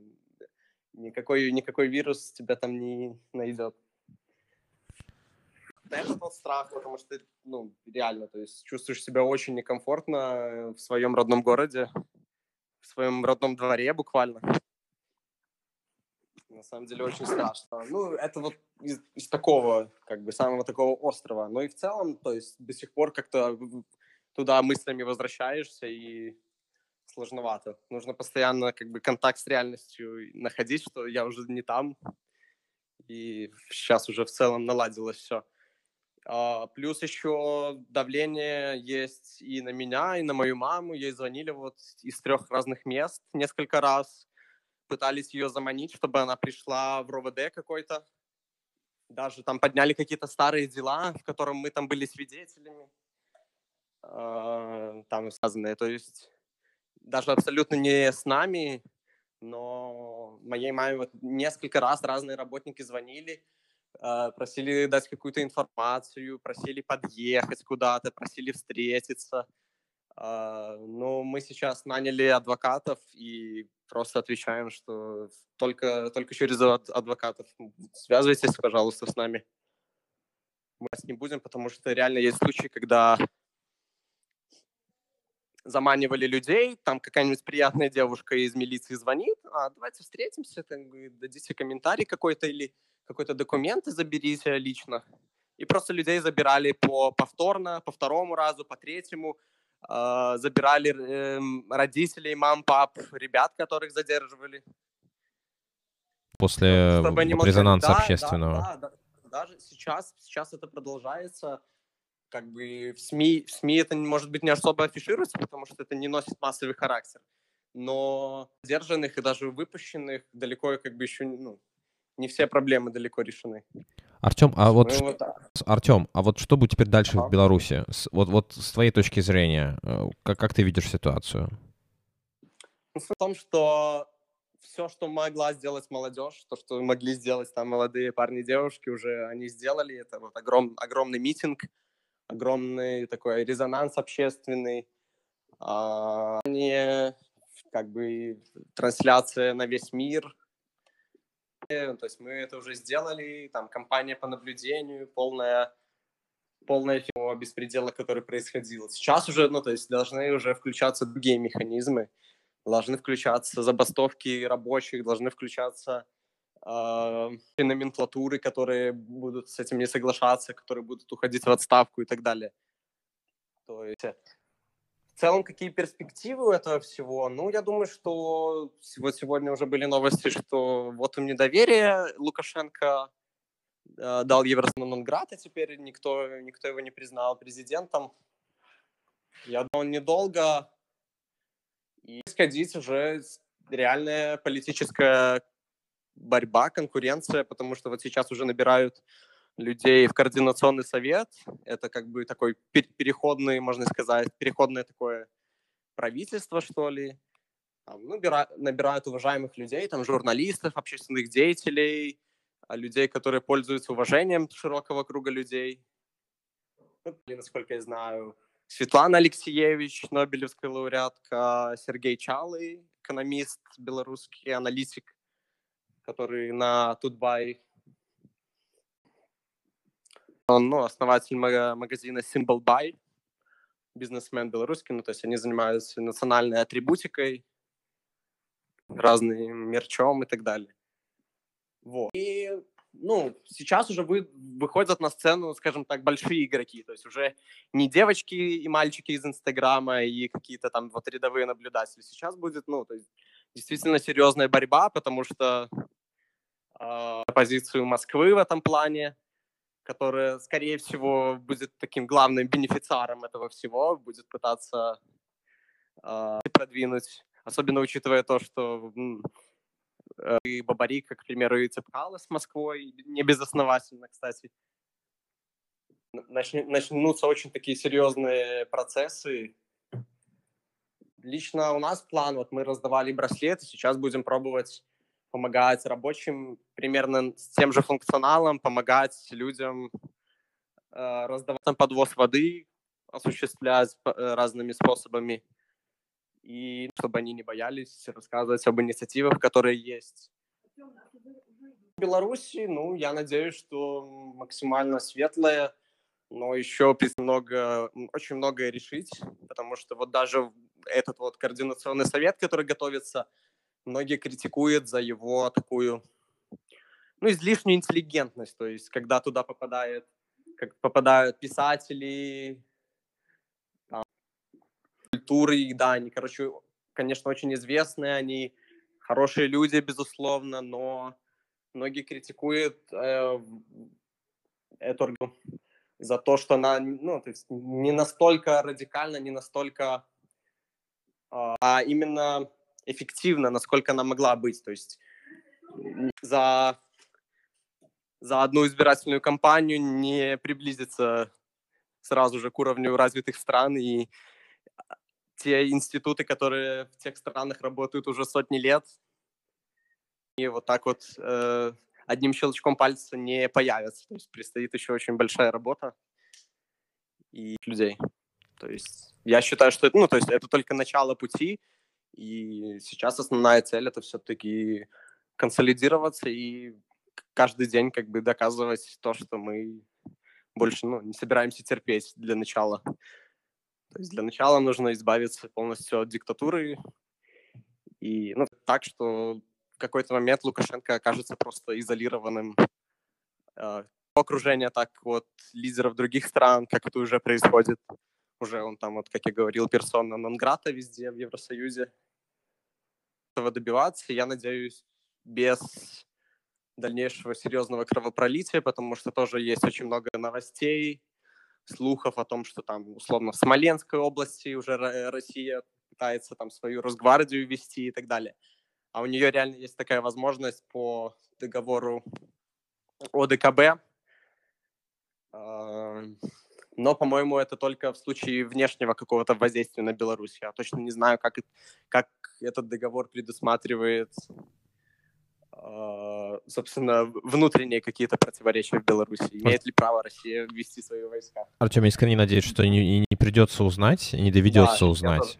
Никакой, никакой вирус тебя там не найдет это тот страх, потому что ну, реально, то есть чувствуешь себя очень некомфортно в своем родном городе, в своем родном дворе буквально. На самом деле очень страшно. Ну, это вот из, из такого, как бы, самого такого острова. Но и в целом, то есть до сих пор как-то туда мыслями возвращаешься и сложновато. Нужно постоянно как бы контакт с реальностью находить, что я уже не там. И сейчас уже в целом наладилось все. А, плюс еще давление есть и на меня, и на мою маму. Ей звонили вот из трех разных мест несколько раз. Пытались ее заманить, чтобы она пришла в РОВД какой-то. Даже там подняли какие-то старые дела, в котором мы там были свидетелями. А, там сказанные. То есть даже абсолютно не с нами, но моей маме вот несколько раз разные работники звонили, а, просили дать какую-то информацию, просили подъехать куда-то, просили встретиться. А, ну, мы сейчас наняли адвокатов и просто отвечаем, что только, только через адвокатов. Связывайтесь, пожалуйста, с нами. Мы вас не будем, потому что реально есть случаи, когда заманивали людей, там какая-нибудь приятная девушка из милиции звонит, а давайте встретимся, там, дадите комментарий какой-то или какой-то документ заберите лично. И просто людей забирали по повторно, по второму разу, по третьему. Э, забирали э, родителей, мам, пап, ребят, которых задерживали. После Чтобы резонанса да, общественного. Да, да, да, даже сейчас, сейчас это продолжается как бы в СМИ, в СМИ это, может быть, не особо афишируется, потому что это не носит массовый характер. Но задержанных и даже выпущенных далеко как бы еще ну, не все проблемы далеко решены. Артем, а вот, ну, вот Артем, а вот что будет теперь дальше ага. в Беларуси? С, вот, вот с твоей точки зрения, э, как, как ты видишь ситуацию? Ну, в том, что все, что могла сделать молодежь, то, что могли сделать там молодые парни и девушки, уже они сделали. Это вот огром, огромный митинг, огромный такой резонанс общественный, а, не как бы трансляция на весь мир. То есть мы это уже сделали, там компания по наблюдению, полная полная фигня беспредела, который происходил. Сейчас уже, ну, то есть должны уже включаться другие механизмы, должны включаться забастовки рабочих, должны включаться э, номенклатуры, которые будут с этим не соглашаться, которые будут уходить в отставку и так далее. То есть в целом какие перспективы у этого всего? Ну, я думаю, что вот сегодня уже были новости, что вот им недоверие Лукашенко э, дал Евросононград, а теперь никто, никто его не признал президентом. Я думаю, он недолго и исходить уже реальная политическая борьба, конкуренция, потому что вот сейчас уже набирают людей в координационный совет. Это как бы такой переходный, можно сказать, переходное такое правительство, что ли. Там, ну, набирают уважаемых людей, там, журналистов, общественных деятелей, а, людей, которые пользуются уважением широкого круга людей. Ну, насколько я знаю, Светлана Алексеевич, Нобелевская лауреатка, Сергей Чалый, экономист белорусский, аналитик который на Тутбай. Он ну, основатель магазина Symbol Buy, бизнесмен белорусский, ну, то есть они занимаются национальной атрибутикой, разным мерчом и так далее. Вот. И, ну, сейчас уже вы, выходят на сцену, скажем так, большие игроки, то есть уже не девочки и мальчики из Инстаграма и какие-то там вот рядовые наблюдатели. Сейчас будет, ну, то есть действительно серьезная борьба, потому что э, позицию Москвы в этом плане, которая, скорее всего, будет таким главным бенефициаром этого всего, будет пытаться э, продвинуть, особенно учитывая то, что э, и Бабарика, к примеру, и цепкалась с Москвой, не безосновательно, кстати. Начнутся очень такие серьезные процессы. Лично у нас план, вот мы раздавали браслеты, сейчас будем пробовать помогать рабочим примерно с тем же функционалом, помогать людям э, раздавать там подвоз воды, осуществлять э, разными способами, и чтобы они не боялись рассказывать об инициативах, которые есть. В Беларуси, ну, я надеюсь, что максимально светлое, но еще много, очень многое решить, потому что вот даже этот вот координационный совет, который готовится, многие критикуют за его такую, ну, излишнюю интеллигентность, то есть когда туда попадает, как попадают писатели, там, культуры, да, они, короче, конечно, очень известные, они хорошие люди, безусловно, но многие критикуют э, эту за то, что она, ну, то есть не настолько радикально, не настолько, а именно эффективна, насколько она могла быть. То есть за, за одну избирательную кампанию не приблизиться сразу же к уровню развитых стран и те институты, которые в тех странах работают уже сотни лет, и вот так вот э, одним щелчком пальца не появятся. То есть предстоит еще очень большая работа и людей. То есть я считаю, что это, ну, то есть это только начало пути, и сейчас основная цель это все-таки консолидироваться и каждый день как бы доказывать то, что мы больше ну, не собираемся терпеть для начала. То есть для начала нужно избавиться полностью от диктатуры. И ну, так, что в какой-то момент Лукашенко окажется просто изолированным э, окружения, так вот лидеров других стран, как это уже происходит. Уже он там, вот, как я говорил, персона Нонграта везде в Евросоюзе. Этого добиваться, я надеюсь, без дальнейшего серьезного кровопролития, потому что тоже есть очень много новостей, слухов о том, что там условно в Смоленской области уже Россия пытается там свою Росгвардию вести и так далее. А у нее реально есть такая возможность по договору ОДКБ. Но, по-моему, это только в случае внешнего какого-то воздействия на Беларусь. Я точно не знаю, как, как этот договор предусматривает собственно, внутренние какие-то противоречия в Беларуси. Имеет ли право Россия ввести свои войска? Артем, я искренне надеюсь, что не, не придется узнать, не доведется да, узнать.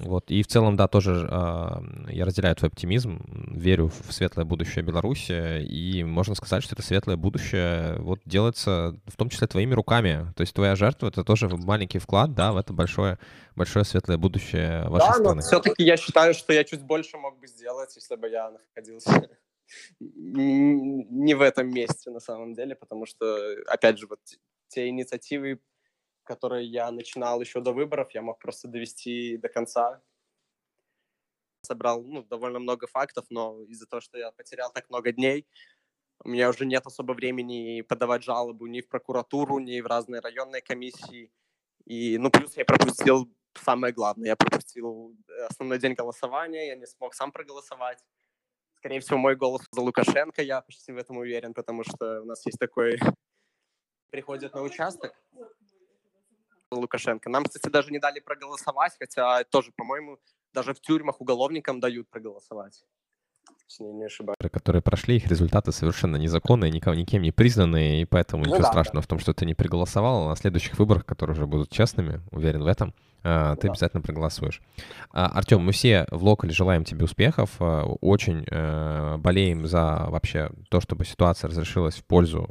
Вот. И в целом, да, тоже э, я разделяю твой оптимизм, верю в светлое будущее Беларуси, и можно сказать, что это светлое будущее вот делается в том числе твоими руками. То есть твоя жертва — это тоже маленький вклад, да, в это большое, большое светлое будущее вашей да, страны. но все-таки я считаю, что я чуть больше мог бы сделать, если бы я находился не в этом месте на самом деле, потому что, опять же, вот те инициативы, которые я начинал еще до выборов, я мог просто довести до конца. Собрал ну, довольно много фактов, но из-за того, что я потерял так много дней, у меня уже нет особо времени подавать жалобу ни в прокуратуру, ни в разные районные комиссии. И, ну, плюс я пропустил самое главное, я пропустил основной день голосования, я не смог сам проголосовать скорее всего, мой голос за Лукашенко, я почти в этом уверен, потому что у нас есть такой... Приходит на участок Лукашенко. Нам, кстати, даже не дали проголосовать, хотя тоже, по-моему, даже в тюрьмах уголовникам дают проголосовать если не ошибаюсь. Которые прошли, их результаты совершенно незаконные, никого, никем не признанные, и поэтому ну, ничего да, страшного да. в том, что ты не проголосовал. На следующих выборах, которые уже будут честными, уверен в этом, а, ты да. обязательно проголосуешь. А, Артем, мы все в локале желаем тебе успехов, а, очень э, болеем за вообще то, чтобы ситуация разрешилась в пользу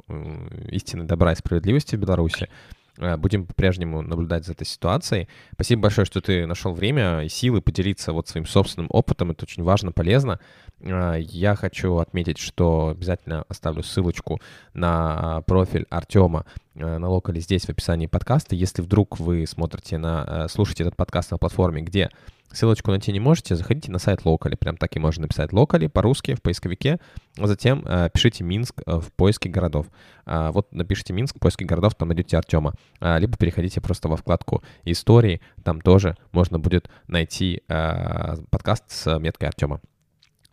истины, добра и справедливости в Беларуси. Э, будем по-прежнему наблюдать за этой ситуацией. Спасибо большое, что ты нашел время и силы поделиться вот своим собственным опытом. Это очень важно, полезно. Э, я хочу отметить, что обязательно оставлю ссылочку на профиль Артема э, на локале здесь в описании подкаста. Если вдруг вы смотрите на, слушаете этот подкаст на платформе, где Ссылочку найти не можете, заходите на сайт Локали. Прям так и можно написать Локали по-русски в поисковике. А затем э, пишите Минск э, в поиске городов. А, вот напишите Минск в поиске городов, там найдете Артема. А, либо переходите просто во вкладку истории, там тоже можно будет найти э, подкаст с меткой Артема.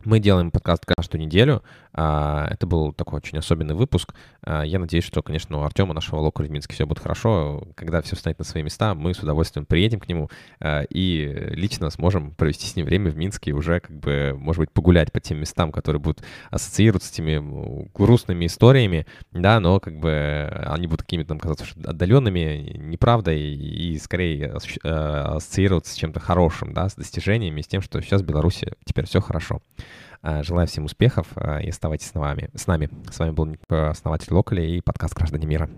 Мы делаем подкаст каждую неделю. А, это был такой очень особенный выпуск. А, я надеюсь, что, конечно, у Артема, нашего локаля в Минске, все будет хорошо. Когда все встанет на свои места, мы с удовольствием приедем к нему а, и лично сможем провести с ним время в Минске и уже, как бы, может быть, погулять по тем местам, которые будут ассоциироваться с теми грустными историями, да, но как бы они будут какими-то нам казаться отдаленными, неправдой и скорее ассоциироваться с чем-то хорошим, да, с достижениями, с тем, что сейчас в Беларуси теперь все хорошо. Э, желаю всем успехов э, и оставайтесь с нами. С нами. С вами был основатель Локали и подкаст «Граждане мира».